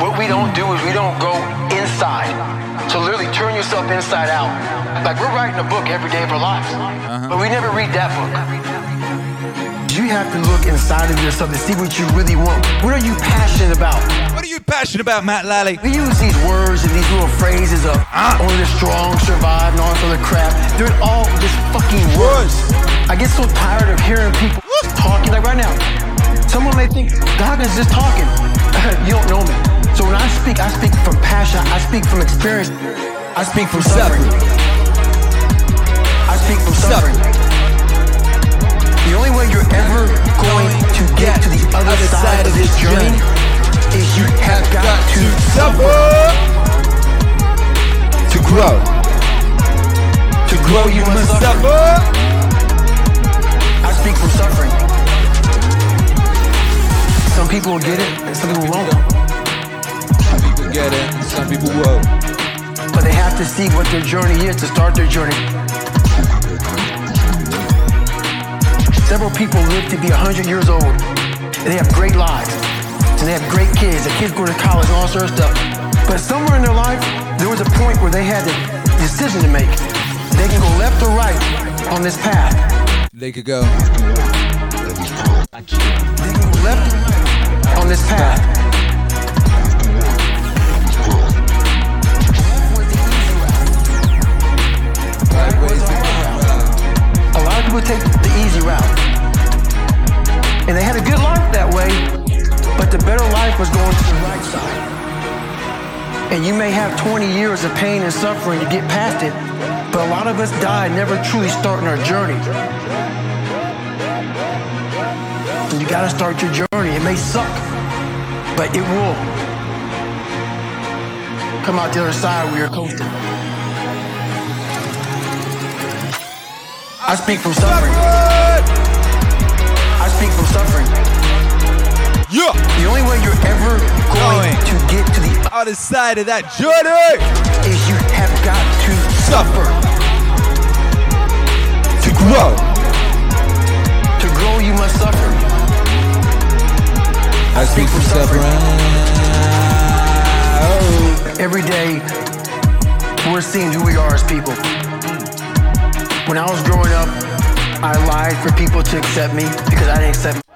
What we don't do is we don't go inside. So literally turn yourself inside out. Like we're writing a book every day of our lives. Uh-huh. But we never read that book. You have to look inside of yourself to see what you really want. What are you passionate about? What are you passionate about, Matt Lally? We use these words and these little phrases of only the strong survive and all this other crap. They're all just fucking words. I get so tired of hearing people talking like right now. Someone may think God is just talking. you don't know me. So when I speak, I speak from passion. I speak from experience. I speak from suffering. I speak from suffering. The only way you're ever going to get to the other side of this journey is you have got to suffer to grow. To grow, you must suffer. I speak from suffering. Some people will get it, and some people won't. Some people get it, and some people won't. But they have to see what their journey is to start their journey. Several people live to be 100 years old, and they have great lives, and they have great kids. The kids go to college all sorts of stuff. But somewhere in their life, there was a point where they had a decision to make. They can go left or right on this path. They could go. They can go left or right on this path. A lot of people take the easy route. And they had a good life that way, but the better life was going to the right side. And you may have 20 years of pain and suffering to get past it, but a lot of us die never truly starting our journey. And you gotta start your journey. It may suck, but it will come out the other side where you're coasting. I speak from suffering. I speak from suffering. Yeah. The only way you're ever going, to get to the other side of that journey is you have got to suffer. To grow. To grow, you must suffer. I speak from suffering. Every day, we're seeing who we are as people. When I was growing up, I lied for people to accept me because I didn't accept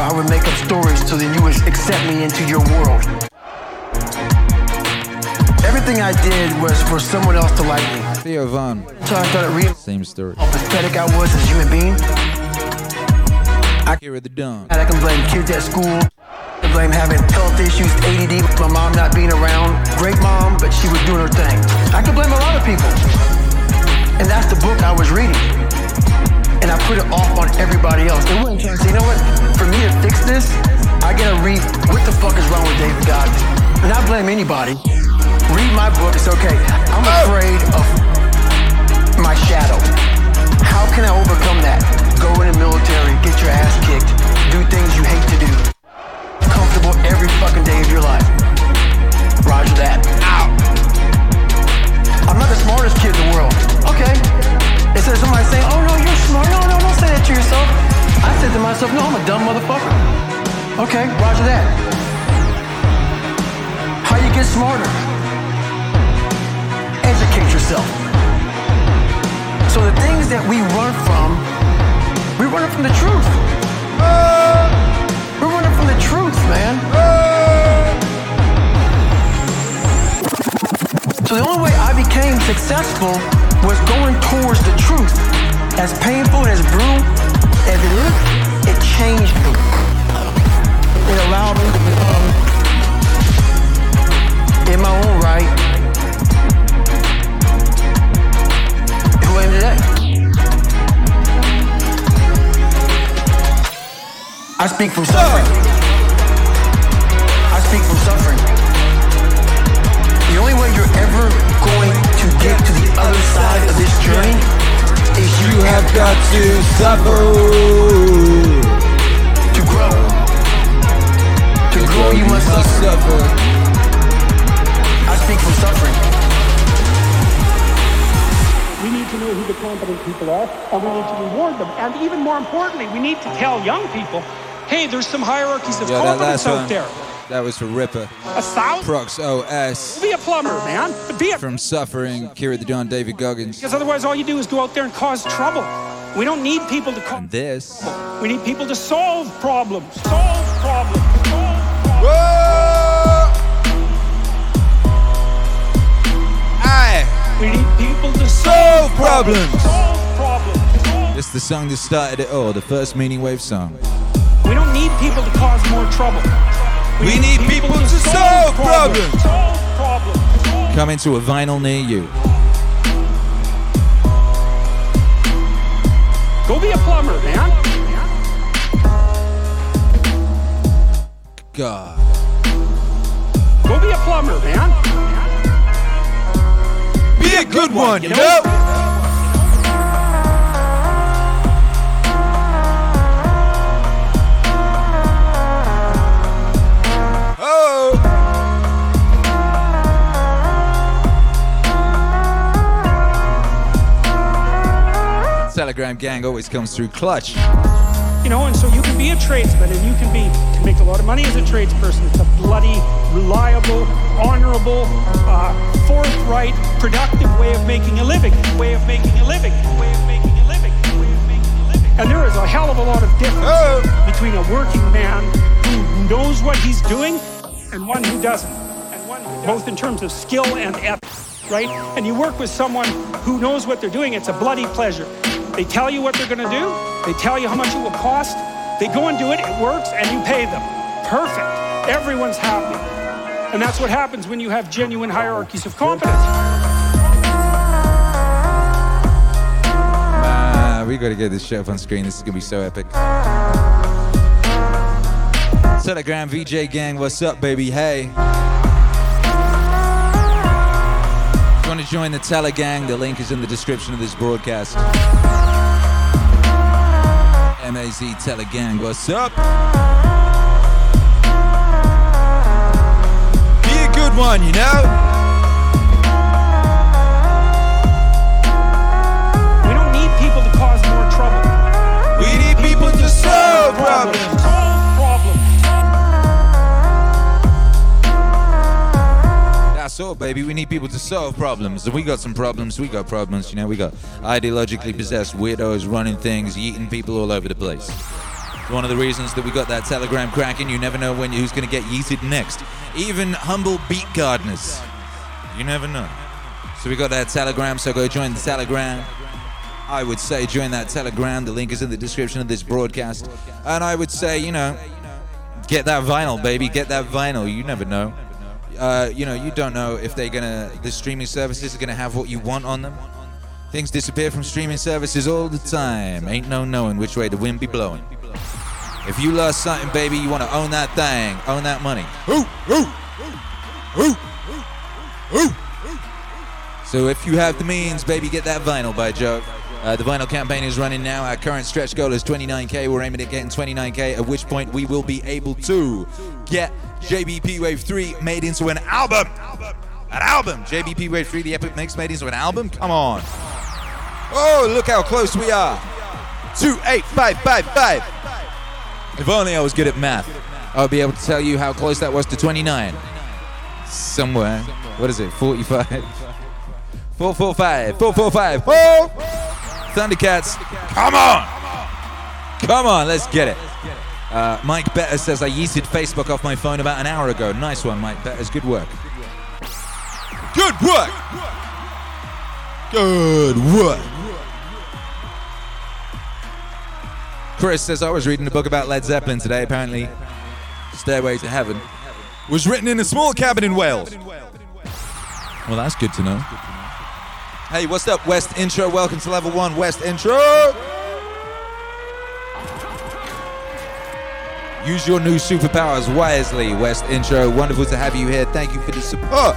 So I would make up stories so that you would accept me into your world. Everything I did was for someone else to like me. Theo Von. So I started reading Same story. how pathetic I was as a human being. I hear the dawn. I can blame kids at school. I can blame having health issues, ADD, my mom not being around. Great mom, but she was doing her thing. I can blame a lot of people. And that's the book I was reading. And I put it off on everybody else. They wouldn't say, you know what? For me to fix this, I gotta read what the fuck is wrong with David Goggins. Not blame anybody. Read my book, it's okay. I'm oh! afraid of my shadow. How can I overcome that? Go in the military, get your ass kicked, do things you hate to do. Comfortable every fucking day of your life. Roger that. Ow. I'm not the smartest kid in the world. Okay. Instead of somebody saying, oh no, you're smart. No, no, don't say that to yourself. I said to myself, no, I'm a dumb motherfucker. Okay, roger that. How you get smarter? Educate yourself. So the things that we run from, we run from the truth. We're running from the truth, man. So the only way I became successful was going towards the truth. As painful and as brutal as it is, it changed me. It allowed me to become, in my own right, who I am today. I speak from suffering. I speak from suffering. The only way you're ever going to get to the other side of this journey is you, have got to suffer to grow. To grow, you must suffer. I speak from suffering. We need to know who the competent people are, and we need to reward them. And even more importantly, we need to tell young people, hey, there's some hierarchies of Yeah, competence last out one. there. That was for Ripper. A thousand. Prox OS. Be a plumber, man. Be a From Suffering, Kira the Don, David Goggins. because otherwise all you do is go out there and cause trouble. We don't need people to cause. This. We need people to solve problems. Solve problems. Aye. We need people to solve problems. Solve problems. It's the song that started it all, the first Meaning Wave song. We don't need people to cause more trouble. We need people to solve problems. Solve problems. Coming to a vinyl near you. Go be a plumber, man. God. Go be a plumber, man. Be a good one, you know? Telegram gang always comes through clutch. You know, and so you can be a tradesman and you can be can make a lot of money as a tradesperson. It's a bloody, reliable, honorable, uh, forthright, productive way of making a living. Way of making a living. Way of making a living. Way of making a living. And there is a hell of a lot of difference between a working man who knows what he's doing and one who doesn't. And one who both in terms of skill and ethics, right? And you work with someone who knows what they're doing. It's a bloody pleasure. They tell you what they're going to do. They tell you how much it will cost. They go and do it. It works, and you pay them. Perfect. Everyone's happy. And that's what happens when you have genuine hierarchies of competence. Ah, we gotta get this shit up on screen. This is gonna be so epic. Telegram VJ gang, what's up, baby? Hey. If you want to join the Tele gang, the link is in the description of this broadcast. MAZ Tele gang, what's up? Be a good one, you know? We don't need people to cause more trouble. We need people to. Solve problems. That's baby. We need people to solve problems. And we got some problems. We got problems. You know, we got ideologically possessed weirdos running things, eating people all over the place. One of the reasons that we got that telegram cracking, you never know when who's going to get yeeted next. Even humble beat gardeners. You never know. So we got that telegram, so go join the telegram. I would say join that telegram. The link is in the description of this broadcast. And I would say, you know, get that vinyl, baby. Get that vinyl. You never know. Uh, you know, you don't know if they're gonna, the streaming services are gonna have what you want on them. Things disappear from streaming services all the time. Ain't no knowing which way the wind be blowing. If you lost something, baby, you want to own that thing, own that money. Ooh, ooh, ooh, ooh. So if you have the means, baby, get that vinyl by Joe. Uh, the vinyl campaign is running now. Our current stretch goal is 29k. We're aiming at getting 29k, at which point we will be able to get JBP Wave 3 made into an album. An album. JBP Wave 3, the Epic Mix made into an album? Come on. Oh, look how close we are. 28555. If only I was good at math, I would be able to tell you how close that was to 29. Somewhere. What is it? 45? 445. 445. Oh! Thundercats, come on! Come on, let's get it. Uh, Mike Better says I yeeted Facebook off my phone about an hour ago. Nice one, Mike Betters. Good work. Good work! Good work. Chris says I was reading a book about Led Zeppelin today. Apparently, Stairway to Heaven was written in a small cabin in Wales. Well, that's good to know. Hey, what's up, West Intro? Welcome to level one, West Intro. Use your new superpowers wisely, West Intro. Wonderful to have you here. Thank you for the support.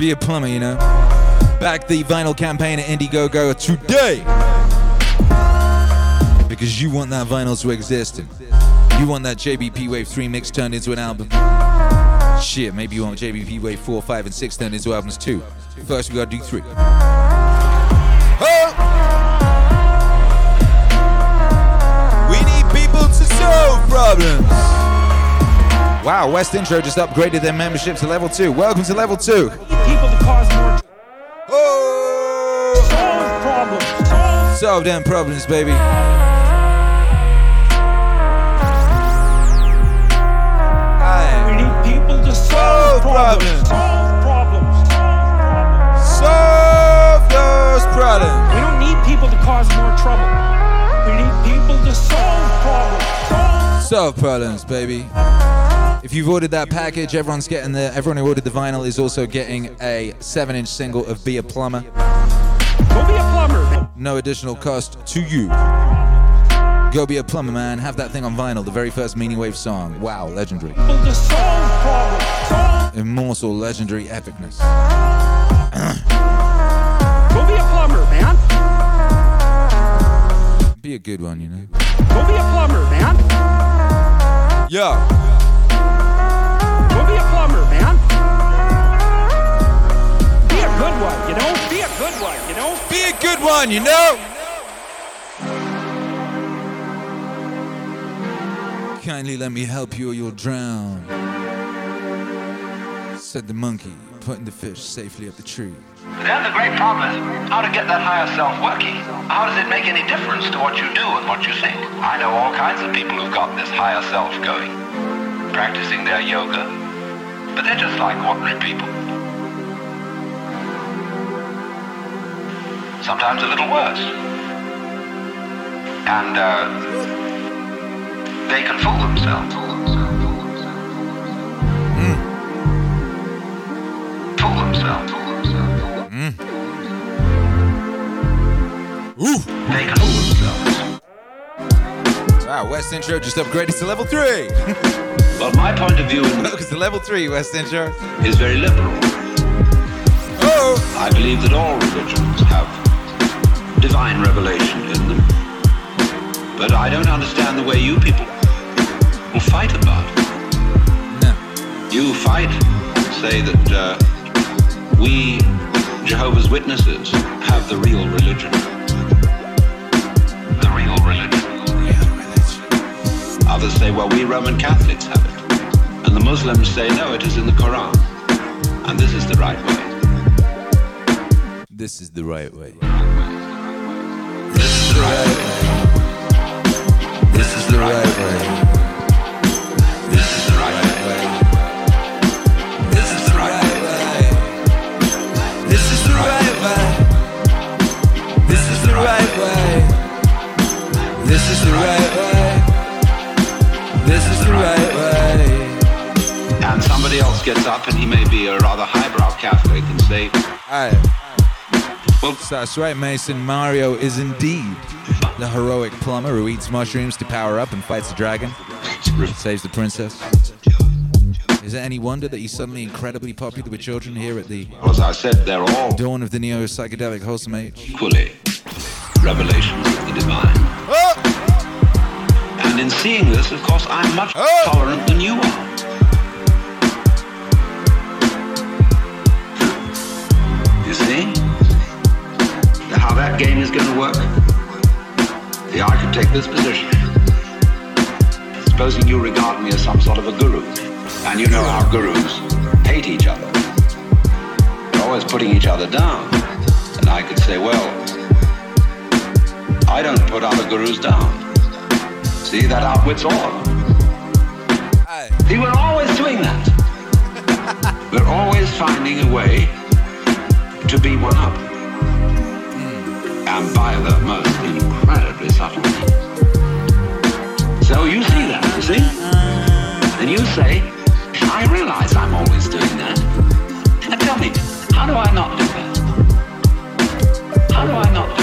Be a plumber, you know. Back the vinyl campaign at Indiegogo today. Because you want that vinyl to exist. And you want that JBP Wave 3 mix turned into an album. Shit, maybe you want JBP Wave 4, 5, and 6 turned into albums too. First, we gotta do 3. We need people to solve problems. Wow, West Intro just upgraded their membership to level 2. Welcome to level 2. People to cause more. Oh! Solve problems. Solve. Solve them problems, baby. Solve problems. Solve problems. Solve those problems. We don't need people to cause more trouble. We need people to solve problems. Solve. Solve problems, baby. If you've ordered that package, everyone's getting the. Everyone who ordered the vinyl is also getting a seven-inch single of "Be a Plumber." Go be a plumber. No additional cost to you. Go be a plumber, man. Have that thing on vinyl. The very first Meaning Wave song. Wow, legendary. Immortal, legendary epicness. Go be a plumber, man. Be a good one, you know. Go be a plumber, man. Yo. Go be a plumber, man. Be a good one, you know. Be a good one, you know. Be a good one, you know. Kindly let me help you or you'll drown. Said the monkey, putting the fish safely up the tree. But then the great problem is how to get that higher self working. How does it make any difference to what you do and what you think? I know all kinds of people who've got this higher self going, practicing their yoga, but they're just like ordinary people. Sometimes a little worse. And uh, they can fool themselves. Fool themselves. Ooh. They can fool themselves. Wow, West Intro just upgraded to level 3. Well, my point of view Welcome to level 3, West Intro. is very liberal. Oh! I believe that all religions have divine revelation in them. But I don't understand the way you people will fight about it. No. You fight, say that uh, we, Jehovah's Witnesses, have the real religion. The real religion. Others say, well, we Roman Catholics have it. And the Muslims say, no, it is in the Quran. And this is the right way. This is the right way. This is the right way. This is the right way. Way. This is the right way. This is the right way. And somebody else gets up and he may be a rather highbrow Catholic and say, Aye. well, That's right, Mason. Mario is indeed the heroic plumber who eats mushrooms to power up and fights the dragon, saves the princess. Is it any wonder that he's suddenly incredibly popular with children here at the as I said, they're all dawn of the neo psychedelic wholesome age? equally revelations of the divine. And in seeing this, of course, I'm much more tolerant than you are. You see? How that game is going to work? See, I could take this position. Supposing you regard me as some sort of a guru, and you know how gurus hate each other. They're always putting each other down. And I could say, well, I don't put other gurus down. See, that outwits all of them. See, we're always doing that. we're always finding a way to be one up. Hmm. And by the most incredibly subtle means. So you see that, you see? Uh-huh. And you say, I realize I'm always doing that. And tell me, how do I not do that? How do I not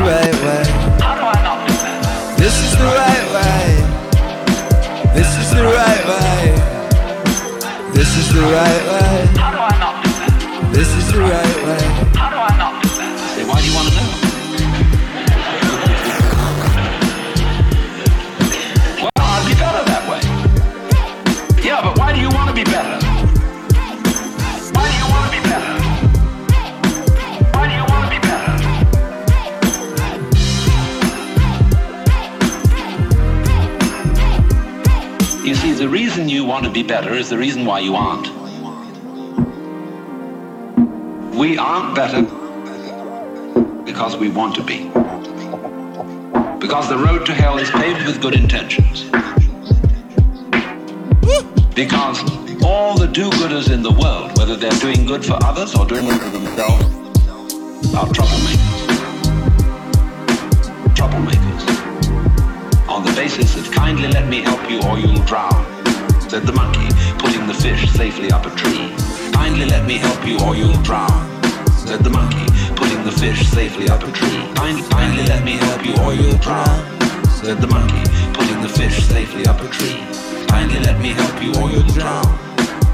right way. This is the right way. This is the right way. This is the right way. How do I not do that? This is the right way. Want to be better is the reason why you aren't. We aren't better because we want to be. Because the road to hell is paved with good intentions. Because all the do-gooders in the world, whether they're doing good for others or doing good for themselves, are troublemakers. Troublemakers. On the basis of kindly let me help you or you'll drown, said the monkey, putting the fish safely up a tree. Kindly let me help you or you'll drown, said the monkey, putting the fish safely up a tree. Kindly, let me help you or you'll drown, said the monkey, putting the fish safely up a tree. Kindly let me help you or you'll drown,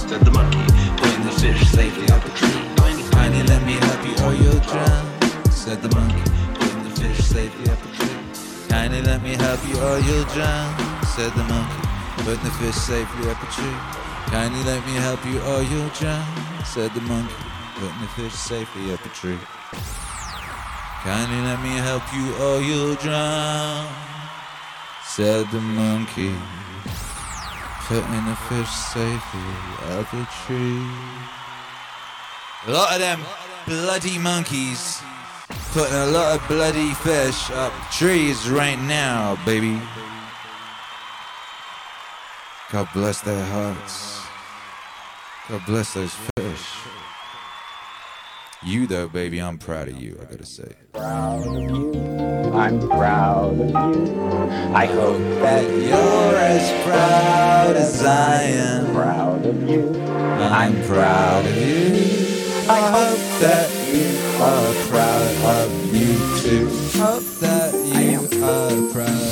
said the monkey, putting the fish safely up a tree. Kindly, let me help you or you'll drown, said the monkey, putting the fish safely up a tree. Kindly let me help you or you'll drown, said the monkey, putting the fish safely up a tree. Kindly let me help you or you'll drown, said the monkey, putting the fish safely up a tree. Kindly let me help you or you'll drown, said the monkey, putting the fish safely up a tree. A lot of them bloody monkeys putting a lot of bloody fish up trees right now, baby. God bless their hearts. God bless those fish. You, though, baby, I'm proud of you, I gotta say. I'm proud of you. I hope that You're as proud as I am. proud of you. I'm proud of you. I hope that you are proud of you too. Hope that you are proud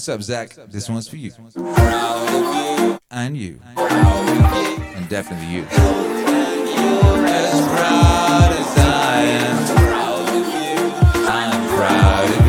What's up, Zach? This one's for you. And you. And definitely you. As proud as I am. I'm proud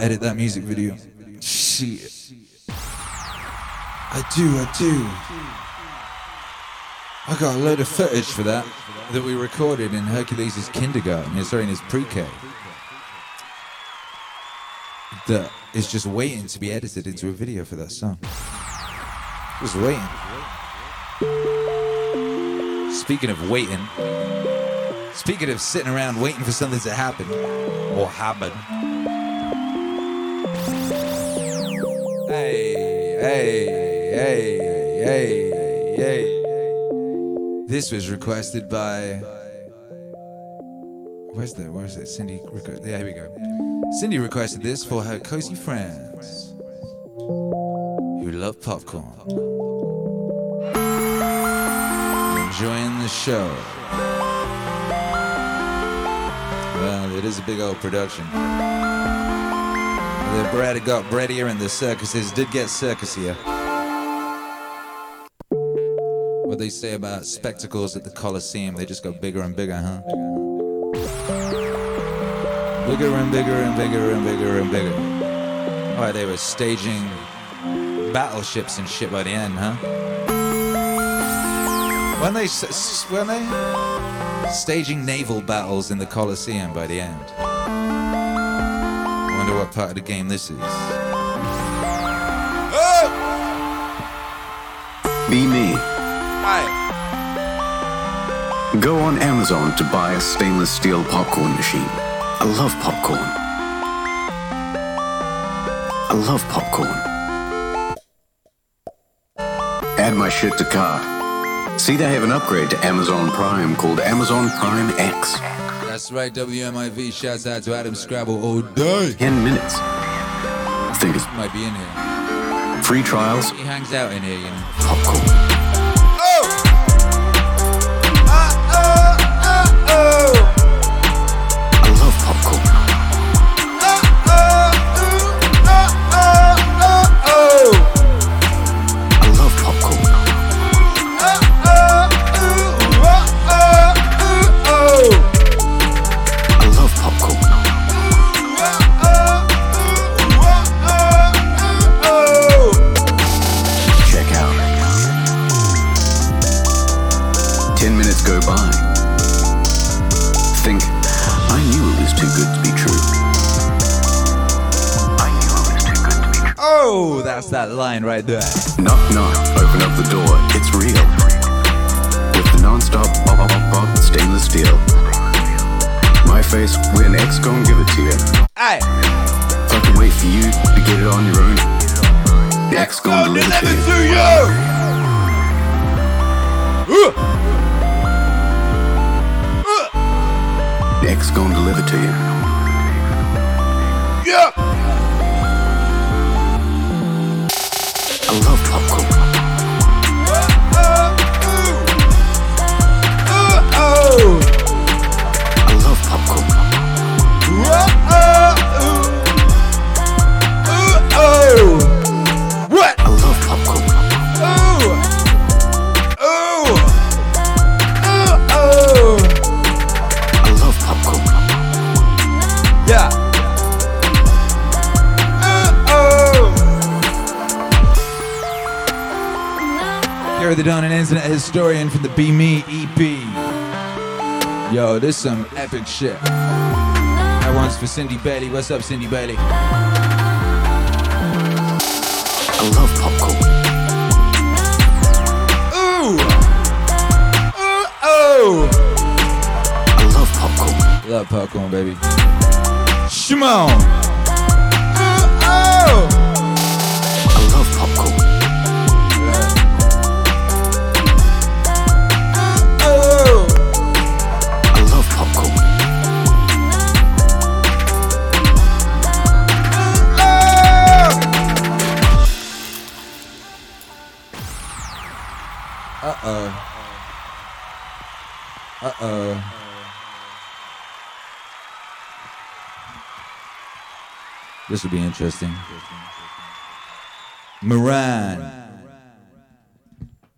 edit that music video. Shit. I do, I do. I got a load of footage for that that we recorded in Hercules' kindergarten, sorry, in his pre-K. That is just waiting to be edited into a video for that song. Just waiting. Speaking of waiting, speaking of sitting around waiting for something to happen or happen. Hey, hey, hey, hey, hey. This was requested by. Where's that? Where's that? Cindy. Requ- there we go. Cindy requested this for her cozy friends who love popcorn. Enjoying the show. Well, it is a big old production. The bread got breadier and the circuses did get circusier. What they say about spectacles at the Colosseum, they just got bigger and bigger, huh? Bigger and bigger and bigger and bigger and bigger. Alright, they were staging battleships and shit by the end, huh? When they when they staging naval battles in the Colosseum by the end. What part of the game this is. Be me. Go on Amazon to buy a stainless steel popcorn machine. I love popcorn. I love popcorn. Add my shit to cart. See, they have an upgrade to Amazon Prime called Amazon Prime X. That's right, WMIV. Shouts out to Adam Scrabble all day. 10 minutes. I think it's Might be in here. free trials. He hangs out in here, you know. Popcorn. That line shit. That one's for Cindy Bailey. What's up, Cindy Bailey? I love popcorn. Ooh! Ooh! Oh! I love popcorn. Love popcorn, baby. Shimon! This will be interesting. Moran.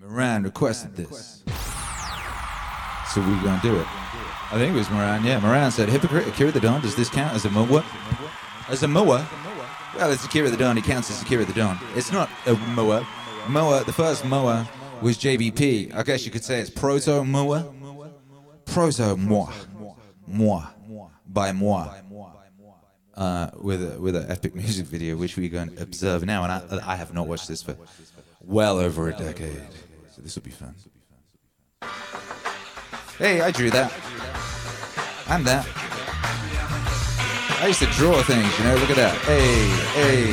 Moran requested this. So we're gonna do it. I think it was Moran, yeah. Moran said, Hypocrite, Akira the Don, does this count as a Moa? As a Moa? Well, it's Akira the Don, he counts as Akira the Don. It's not a Moa. Moa, the first Moa was JBP. I guess you could say it's Proto Moa. Proto Moi. Moi. By Moi. Uh, with a, with an epic music video, which we're going to observe now. And I, I have not watched this for well over a decade. So this will be fun. Hey, I drew that. I'm that. I used to draw things, you know. Look at that. Hey, hey.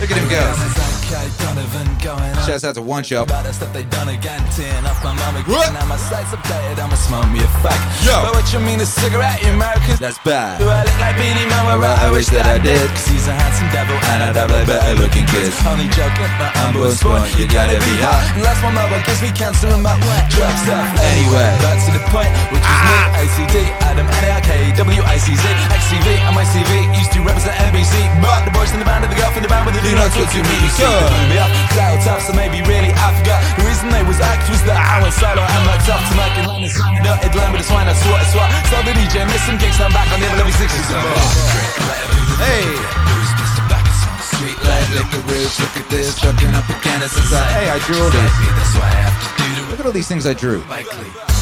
Look at him go. Okay, Donovan going. Shouts out to One Shot. About stuff they done again, tearing off my mum again. Now my sights updated, I'ma smoke me a fag. Yo. But what you mean a cigarette, you Americans? That's bad. Do I look like Beenie Man? Well, I wish that I did. Cause he's a handsome devil and I'd have a better looking kid. Only joking, but I'm born sport, you gotta be hot. Unless my mother gives me cancer and my drug stuff. Anyway. Back to the point, which is ah. me, ACD, Adam, N-A-R-K, W-I-C-Z, XCV, and my CV used to represent NBC. But the boys in the band and the girl from the band with the do not talk to me. So, me up, cloud top, so maybe really I forgot. The reason they was act was that I went solo and locked up to make it land and sign it up. It land with a swine, I swat, I swat. So the DJ, miss some gigs, I'm back on the 1160s. Hey. Sweet like liquor look at this, fucking up a can of society. Hey, I drew all this. That's why I have to do Look at all these things I drew.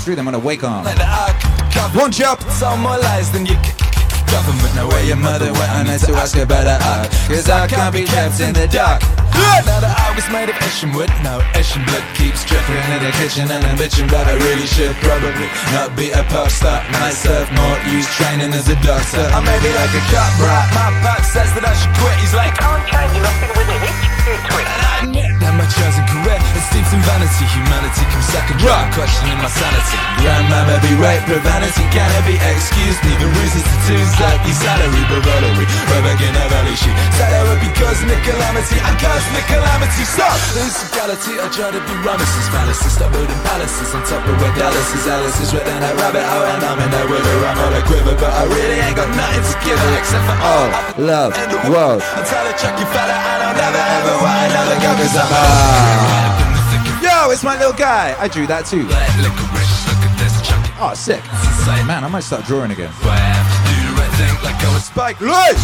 Drew them on a wake arm. Arc, One. Some more lies than you government. Know where your mother went, I need to ask about that arc. Cause I can't be kept in the dark. Now the arc was made of Asian wood, no Asian blood keeps dripping in the kitchen and I'm bitching, but I really should probably not be a pop star. Myself more use training as a doctor. I may be like a cop brat. My pop says that I should quit. He's like, I'm changing, I'm thinking with it. And I that my chosen career is steeped in vanity. Humanity comes second, right? questioning my sanity. Grandma may be right, But vanity can it be excused? Leaving reasons to twos like your salary, bravado. We're back in a valley, she said I would be causing a calamity. I'm causing a calamity. So, this reality, I try to be Ramesses, fallacies. Stop building palaces on top of where Dallas is. Alice is red and I rabbit hole, and I'm in that river. I'm all a quiver, but I really ain't got nothing to give her except for all love, world. Until I check you fella, I don't ever ever want another girl cause I'm Yo, it's my little guy. I drew that too. Look at this chunk Oh, sick. Man, I might start drawing again. I have to do the right thing like I was Spike Lee!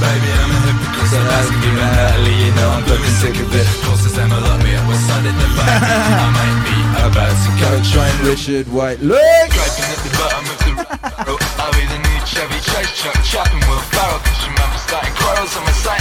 Baby, I'm a hypocrite, so asking me about Natalie, you know I'm fucking sick of it. I love me, I was Sunday the fight. I might be about to go Join Richard White. At the bottom of the road. I'll be the new Chevy Chase chopping Will Ferrell. Cause starting quarrels on my site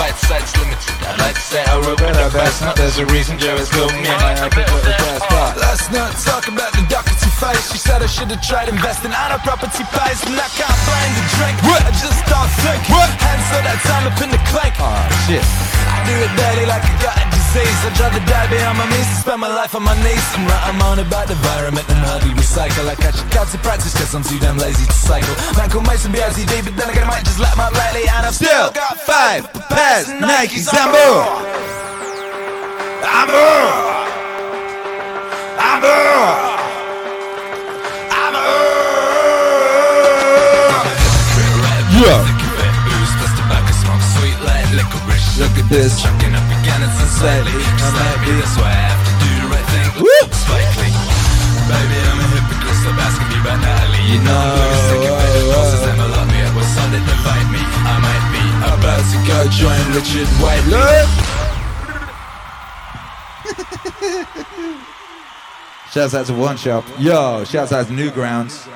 fight sights limited. I like to say I wrote better, best not. There's a reason has called me. I pick up the first part. Let's not talk about the dockety She said I should have tried investing out of property pays. And I can't find a drink. what? I just don't think. Hands all that time up in the clank. Oh, ah, shit. I do it daily like I got a disease. I try to die behind my to spend my life on my knees. I'm right, I'm on about the environment and hardly recycle. I catch a cat to practice cause I'm too damn lazy to cycle. Michael Mason be LTD, but then again I might just let my Riley and I've still got five pairs of Nikes. I'm more. I'm this. Chucking up again, it's be, that's why I have to do the right thing. Woo! Baby, I'm a hypocrite, stop asking me about Natalie. You know I'm sick of it. Closest time I love me. I might be about to go join Richard. Shouts out to One Shot. Yo, shouts out to Newgrounds.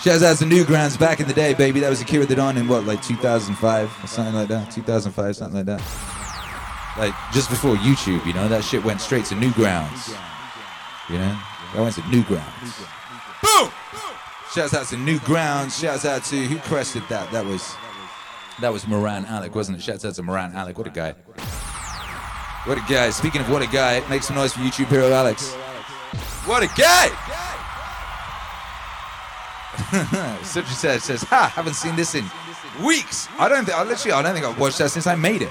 Shouts out to Newgrounds back in the day, baby. That was the Dawn in what, like 2005 or something like that? 2005, something like that. Like just before YouTube, you know, that shit went straight to Newgrounds. You know, That went to Newgrounds. Boom! Shouts out to Newgrounds. Shouts out to who crested that? That was that was Moran Alec, wasn't it? Shouts out to Moran Alec. What a guy. What a guy. Speaking of what a guy, make some noise for YouTube hero Alex. What a guy! Such said says, "Ha! Haven't seen this in weeks. I don't think. I literally, I don't think I've watched that since I made it.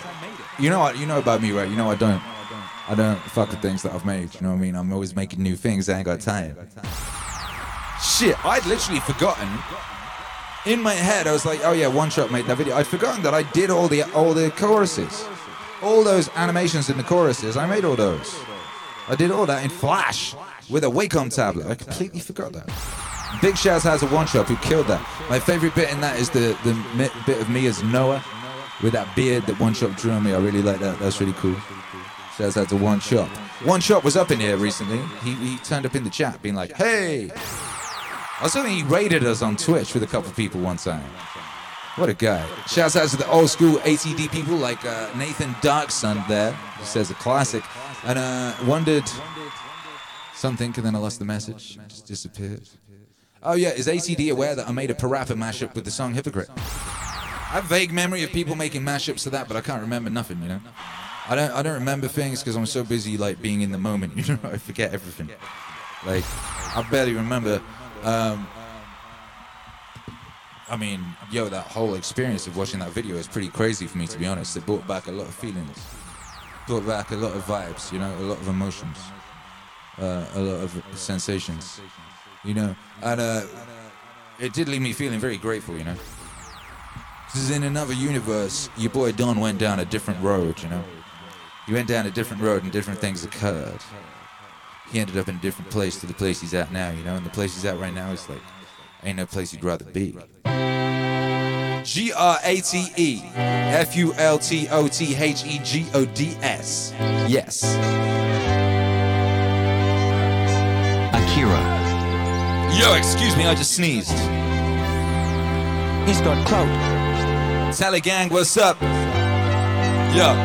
You know what? You know about me, right? You know I don't. I don't fuck with things that I've made. You know what I mean? I'm always making new things. I ain't got time. Shit! I'd literally forgotten. In my head, I was like, "Oh yeah, one shot made that video." I'd forgotten that I did all the all the choruses, all those animations in the choruses. I made all those. I did all that in Flash with a Wacom tablet. I completely forgot that. Big shouts out to One Shot who killed that. My favorite bit in that is the the bit of me as Noah with that beard that One Shot drew on me. I really like that. That's really cool. Shouts out to One Shot. One Shot was up in here recently. He, he turned up in the chat being like, hey. I was he raided us on Twitch with a couple people one time. What a guy. Shouts out to the old school ATD people like uh, Nathan Darkson there, He says a classic. And uh, wondered something, and then I lost the message. Just disappeared. Oh yeah, is ATD aware that I made a Parappa mashup with the song Hypocrite? I have vague memory of people making mashups of that, but I can't remember nothing. You know, I don't. I don't remember things because I'm so busy like being in the moment. You know, I forget everything. Like I barely remember. Um, I mean, yo, that whole experience of watching that video is pretty crazy for me, to be honest. It brought back a lot of feelings, brought back a lot of vibes, you know, a lot of emotions, uh, a lot of sensations, you know, and uh, it did leave me feeling very grateful, you know. Because in another universe, your boy Don went down a different road, you know. He went down a different road and different things occurred. He ended up in a different place to the place he's at now, you know, and the place he's at right now is like, ain't no place you'd rather be. G R A T E F U L T O T H E G O D S. Yes. Akira. Yo, excuse me, I just sneezed. He's got clout. Telegang, what's up? Yo.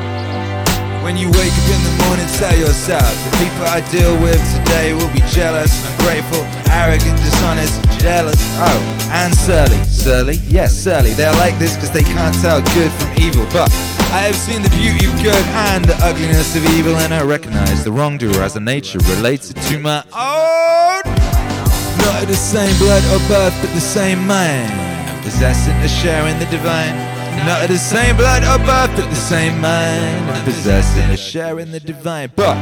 When you wake up in the morning, tell yourself the people I deal with today will be jealous, ungrateful, arrogant, dishonest, jealous. Oh, and surly. Surly? Yes, surly. They're like this because they can't tell good from evil. But I have seen the beauty of good and the ugliness of evil, and I recognize the wrongdoer as a nature related to my own. Not of the same blood or birth, but the same mind. Possessing a share in the divine. Not of the same blood or birth, but the same mind. And possessing a share in the divine. But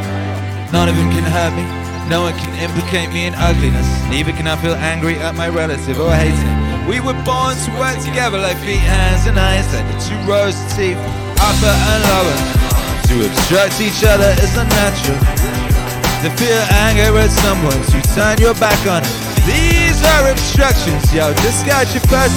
none of them can hurt me. No one can implicate me in ugliness. Neither can I feel angry at my relative or hate him. We were born to work together like feet, hands, and eyes, like the two rows of teeth, upper and lower. To obstruct each other is unnatural. To feel anger at someone, to turn your back on it. These are obstructions, yo. Discard your first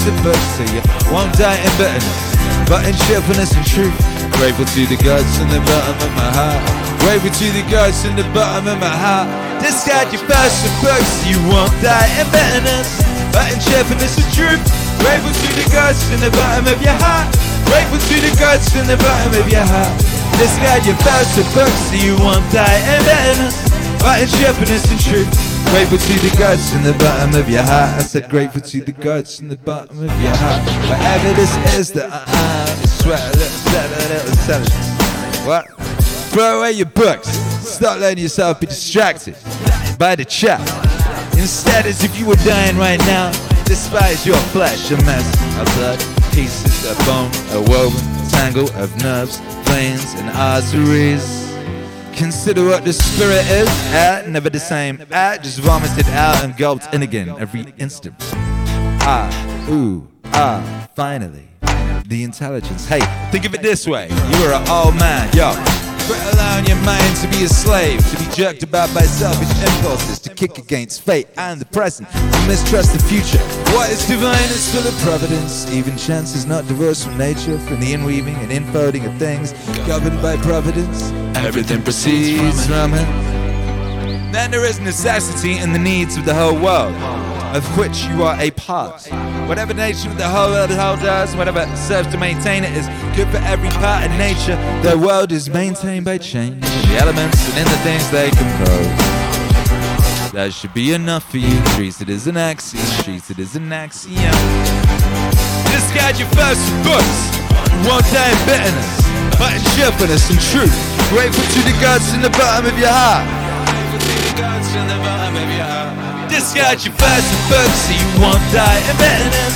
so you won't die in bitterness. But in cheerfulness and truth, grateful to the gods in the bottom of my heart. Grateful to the gods in the bottom of my heart. Discard your first books you won't die in bitterness. But in cheerfulness and truth, grateful to the gods in the bottom of your heart. Grateful to the gods in the bottom of your heart. Discard your first books you won't die in. In cheerfulness and truth, Grateful to the gods in the bottom of your heart. I said grateful to the gods in the bottom of your heart. Whatever this is that I am, sweat a little, sweat a little intelligence. What? Throw away your books. Stop letting yourself be distracted by the chat. Instead, as if you were dying right now, despise your flesh, a mess of blood, pieces of bone, a woven tangle of nerves, veins, and arteries. Consider what the spirit is. Ah, never the same. Ah, just vomited out and gulped in again every instant. Ah, ooh, ah, finally. The intelligence. Hey, think of it this way. You are an old man, yo. Quit allowing your mind to be a slave, to be jerked about by selfish impulses, to kick against fate and the present, to mistrust the future. What is divine is full of providence. Even chance is not divorced from nature, from the inweaving and infolding of things governed by providence. Everything proceeds from it. Then there is necessity in the needs of the whole world, of which you are a part. Whatever nature of the whole world does, whatever serves to maintain it, is good for every part of nature. The world is maintained by change in the elements and in the things they compose. That should be enough for you. Treat it as an axiom. Treat it as an axiom. Discard your first books. Won't die in bitterness, but in cheerfulness and truth. Grateful to the gods in the bottom of your heart. Discard your first books so you won't die in bitterness,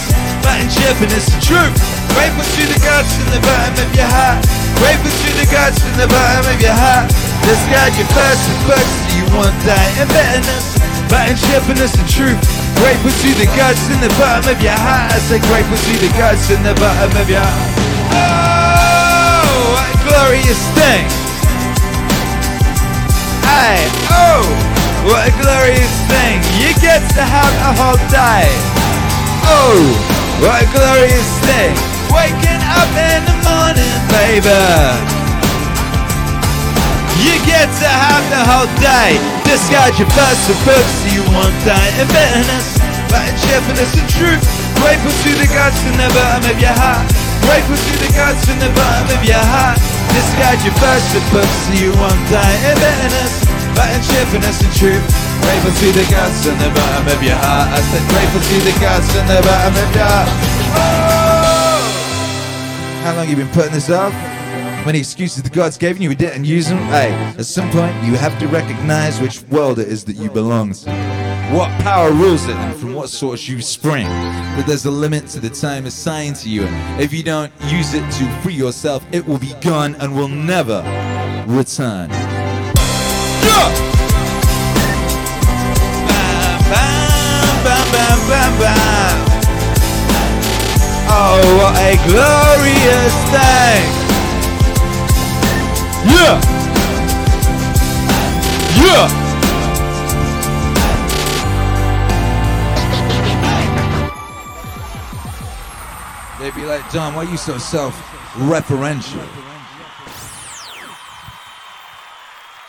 in cheerfulness and truth. Grateful to the gods in the bottom of your heart. Grateful to the gods in the bottom of your heart. Discard your first books so you won't die in bitterness, Fighting in cheerfulness and truth. Grateful to the gods in the bottom of your heart. I say grateful to the gods in the bottom of your heart. Oh, what a glorious thing! Hey, oh, what a glorious thing! You get to have a whole day. Oh, what a glorious thing! Waking up in the morning, baby. You get to have the whole day. Discard your first books so you won't die in bitterness. But in cheerfulness and truth, grateful to the gods in the bottom of your heart. Grateful to the gods in the bottom of your heart. Discard your first books so you won't die in bitterness. In cheerfulness and truth, grateful to the gods in the bottom of your heart. I said grateful to the gods in the bottom of your heart. Oh! How long you been putting this off? Many excuses the gods gave you, you didn't use them? Hey, at some point you have to recognize which world it is that you belong to. What power rules it and from what source you spring. But there's a limit to the time assigned to you. And if you don't use it to free yourself, it will be gone and will never return. Oh, what a glorious thing! Yeah! Yeah! They'd be like, John, why are you so self-referential?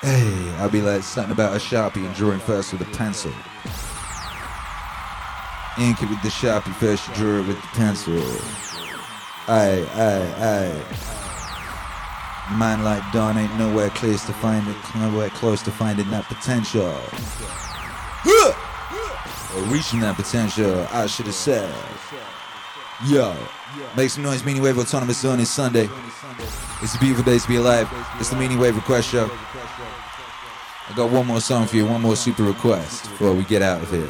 Hey, I'll be like, something about a sharpie and drawing first with a pencil. Ink it with the sharpie first, you draw it with the pencil. Aye, aye, aye. Man like Don ain't nowhere close to find it, nowhere close to finding that potential. Or reaching that potential, I should have said. Yo, make some noise, Meaning Wave Autonomous Zone is Sunday. It's a beautiful day to be alive. It's the Meaning Wave Request Show. I got one more song for you, one more super request before we get out of here.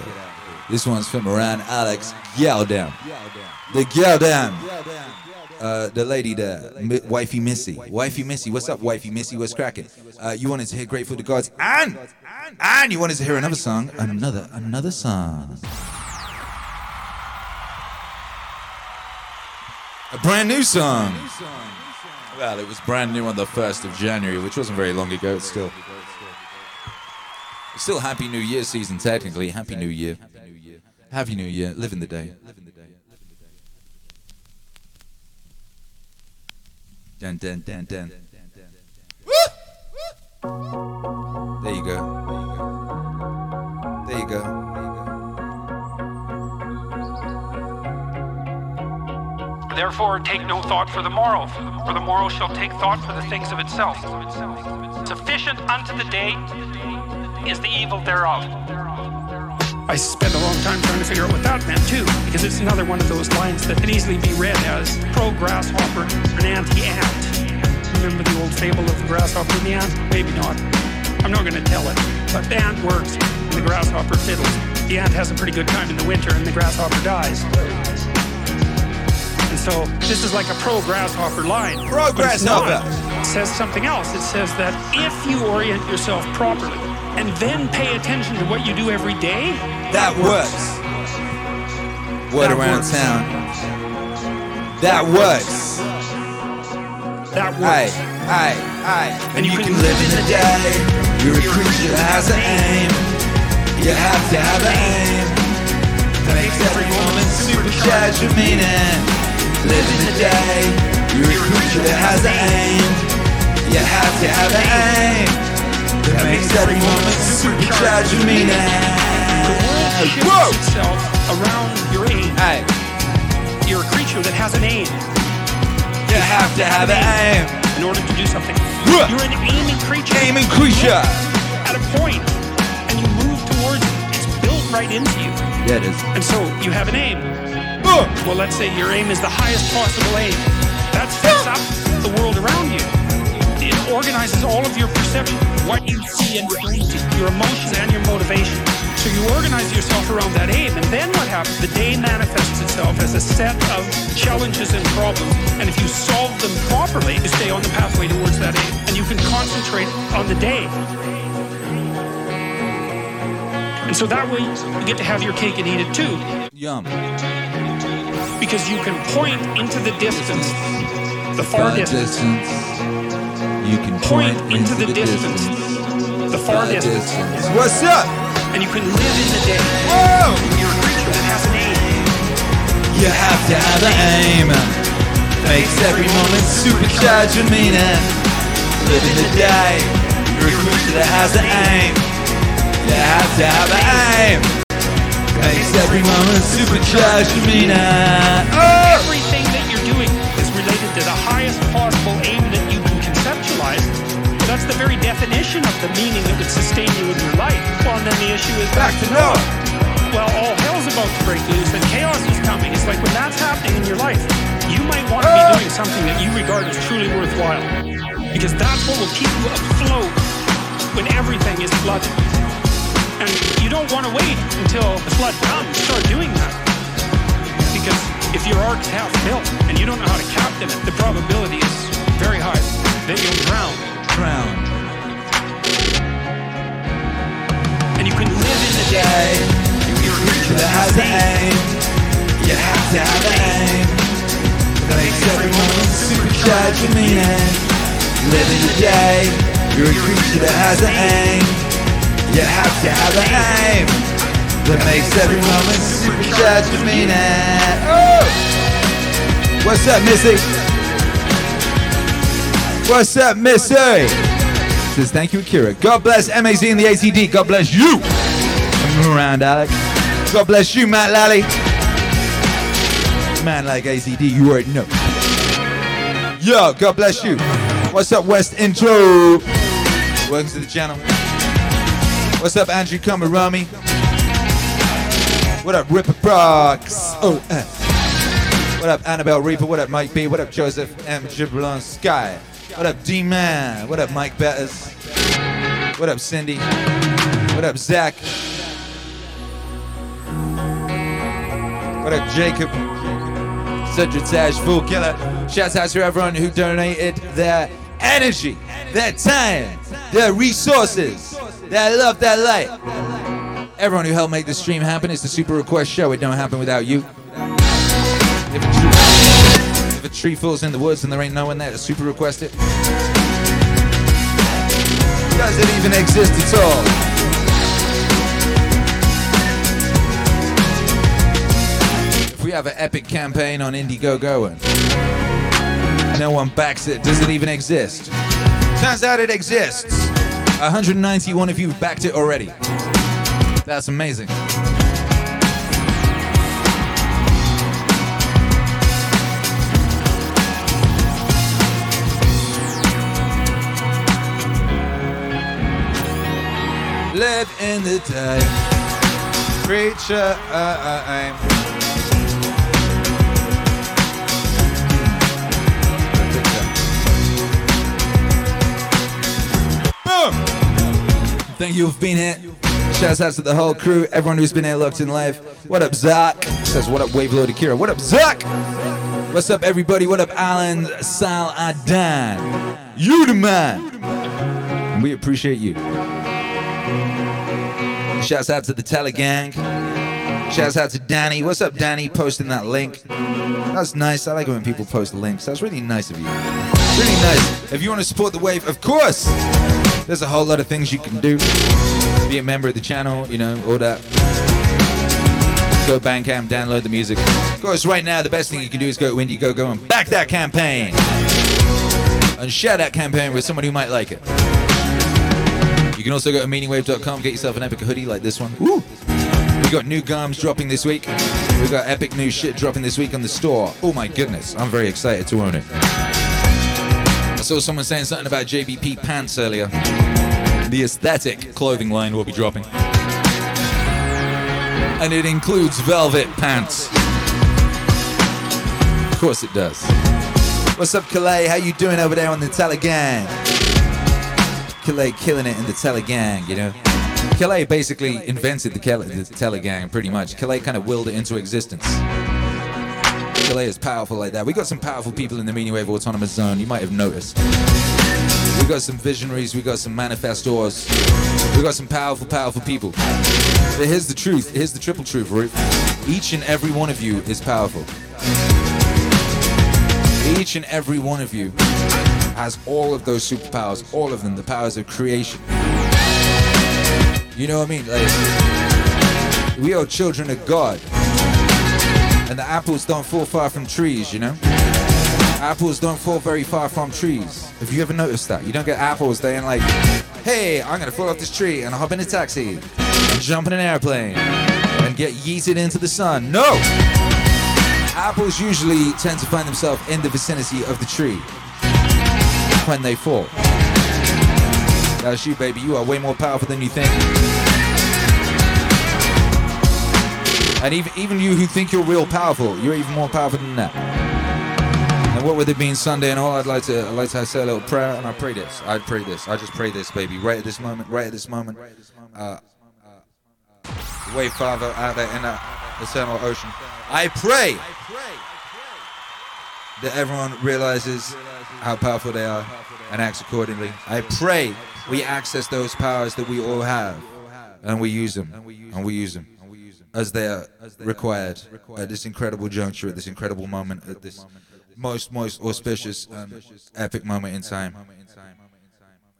This one's from Moran Alex Yaldam. The Yaldam. Uh, the lady there, Mi- Wifey Missy. Wifey Missy, what's up, Wifey Missy? What's cracking? Uh, you wanted to hear Grateful to Gods, and and you wanted to hear another song, another another song. A brand new song. Well, it was brand new on the 1st of January, which wasn't very long ago. It's still. Still Happy New Year season, technically. Happy New Year. Happy New Year. Living the day. Dun, dun, dun, dun. There you go. There you go. Therefore, take no thought for the morrow, for the morrow shall take thought for the things of itself. Sufficient unto the day is the evil thereof. I spent a long time trying to figure out what that meant too, because it's another one of those lines that can easily be read as pro grasshopper and anti ant. Remember the old fable of the grasshopper and the ant? Maybe not. I'm not going to tell it. But the ant works and the grasshopper fiddles. The ant has a pretty good time in the winter and the grasshopper dies. And so this is like a pro grasshopper line. Pro But it's not. grasshopper. It says something else. It says that if you orient yourself properly and then pay attention to what you do every day, That works. Word That around works. town. That works. That works. Aye, aye. aye. And you can live in the day. You're a creature that has an aim. You have to have an aim. That makes every moment supercharge your meaning. Live in the day. You're a creature that has an aim. You have to have an aim. That makes every moment supercharge your meaning. shifts itself around your aim. You're a creature that has an aim. You have to have an aim. In order to do something. Ruh. You're an aiming creature. Aiming creature. At a point, and you move towards it. It's built right into you. Yeah, it is. And so you have an aim. Well, let's say your aim is the highest possible aim. That sets up the world around you. Organizes all of your perception, what you see and don't see, your emotions and your motivation. So you organize yourself around that aim, and then what happens? The day manifests itself as a set of challenges and problems, and if you solve them properly, you stay on the pathway towards that aim, and you can concentrate on the day. And so that way, you get to have your cake and eat it too. Yum. Because you can point into the distance, the far Far distance, distance. You can point into the distance, the far distance. What's up? And you can live in the day. Whoa! You're a creature that has an aim. You have to have an aim. Makes every moment supercharge your meaning. Live in the day. You're a creature that has an aim. You have to have an aim. Makes every moment supercharge your meaning. Oh! Very definition of the meaning that would sustain you in your life. Well, and then the issue is back to Noah. Well, all hell's about to break loose and chaos is coming. It's like when that's happening in your life, you might want to be ah! doing something that you regard as truly worthwhile. Because that's what will keep you afloat when everything is flooded. And you don't want to wait until the flood comes to start doing that. Because if your ark's half built and you don't know how to captain it, the probability is very high that you'll drown. Drown. And you can live in the day. You're a creature that has an aim. You have to have an aim. That makes everyone supercharge your meaning. Live in the day. You're a creature that has an aim. You have to have an aim. That makes every moment supercharge your meaning. Oh! What's up, Missy? What's up, Missy? Says thank you, Akira. God bless MAZ and the ATD. God bless you. Come around, Alex. God bless you, Matt Lally. Man like ATD, you already know. Yo, God bless you. What's up, West Intro? Welcome to the channel. What's up, Andrew Kamarami? What up, Ripper Brox? Oh, uh. What up, Annabelle Reaper? What up, Mike B? What up, Joseph M. Gibran Sky? What up, D Man? What up, Mike Betters? What up, Cindy? What up, Zach? What up, Jacob? Sudrataj Fool Killer. Shouts out to everyone who donated their energy, their time, their resources, their love, their light. Everyone who helped make this stream happen. It's the Super Request Show. It don't happen without you. If a, tree, falls in the woods and there ain't no one there to super request it, does it even exist at all? If we have an epic campaign on Indiegogo and no one backs it, does it even exist? Turns out it exists. 191 of you backed it already. That's amazing. Live in the day. Preacher, uh, uh, I'm. Boom! Thank you for being here. Shouts out to the whole crew, everyone who's been here locked in live. What up, Zach? Says, what up, Wave Load Akira? What up, Zach? What's up, everybody? What up, Alan Sal Adan? You the man. We appreciate you. Shouts out to the Telegang. Shouts out to Danny. What's up, Danny? Posting that link. That's nice. I like it when people post links. That's really nice of you. Really nice. If you want to support the wave, of course. There's a whole lot of things you can do. Be a member of the channel, you know, all that. Go Bandcamp, download the music. Of course, right now, the best thing you can do is go to Indiegogo and back that campaign. And share that campaign with someone who might like it. You can also go to meaningwave.com, get yourself an epic hoodie like this one. Woo! We got new gums dropping this week. We got epic new shit dropping this week on the store. Oh my goodness, I'm very excited to own it. I saw someone saying something about JBP pants earlier. The aesthetic clothing line will be dropping. And it includes velvet pants. Of course it does. What's up, Calais? How you doing over there on the Telegang? Calais killing it in the Telegang, you know? Calais basically invented the, Kel- the Telegang, pretty much. Calais kind of willed it into existence. Calais is powerful like that. We got some powerful people in the Meaning Wave Autonomous Zone. You might have noticed. We got some visionaries. We got some manifestors. We got some powerful, powerful people. But here's the truth. Here's the triple truth, Ruth. Each and every one of you is powerful. Each and every one of you has all of those superpowers, all of them, the powers of creation. You know what I mean? Like, we are children of God. And the apples don't fall far from trees, you know? Apples don't fall very far from trees. Have you ever noticed that? You don't get apples saying like, hey, I'm gonna fall off this tree and hop in a taxi and jump in an airplane and get yeeted into the sun. No! Apples usually tend to find themselves in the vicinity of the tree when they fall. That's you, baby. You are way more powerful than you think. And even, even you who think you're real powerful, you're even more powerful than that. And what with it being Sunday and all, I'd like to I'd like to say a little prayer, and I pray this. I pray this. I just pray this, baby, right at this moment, right at this moment. Uh, way Father out there in the eternal ocean. I pray that everyone realizes how powerful they are and acts accordingly. I pray we access those powers that we all have and we use them and we use them as they are required at this incredible juncture, at this incredible moment, at this most, most auspicious and epic moment in time.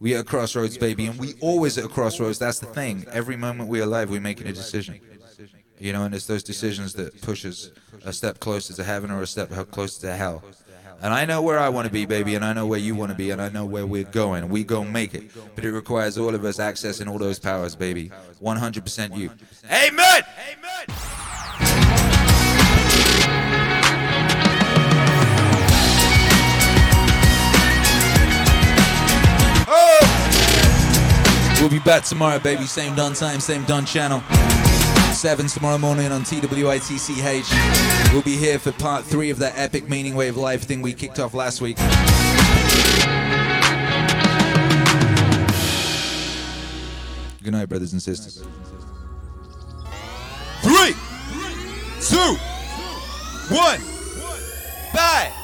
We are at crossroads, baby, and we always at a crossroads. That's the thing. Every moment we're alive, we're making a decision. You know, and it's those decisions that push us a step closer to heaven or a step closer to hell. And I know where I want to be, baby, and I know where you want to be, and I know where we're going. We go make it. But it requires all of us accessing all those powers, baby. 100% you. Amen! Amen! Oh! We'll be back tomorrow, baby. Same done time, same done channel. 7 tomorrow morning on TWITCH. We'll be here for part 3 of that epic meaning wave life thing we kicked off last week. Good night, brothers and sisters. Three, two, one, bye.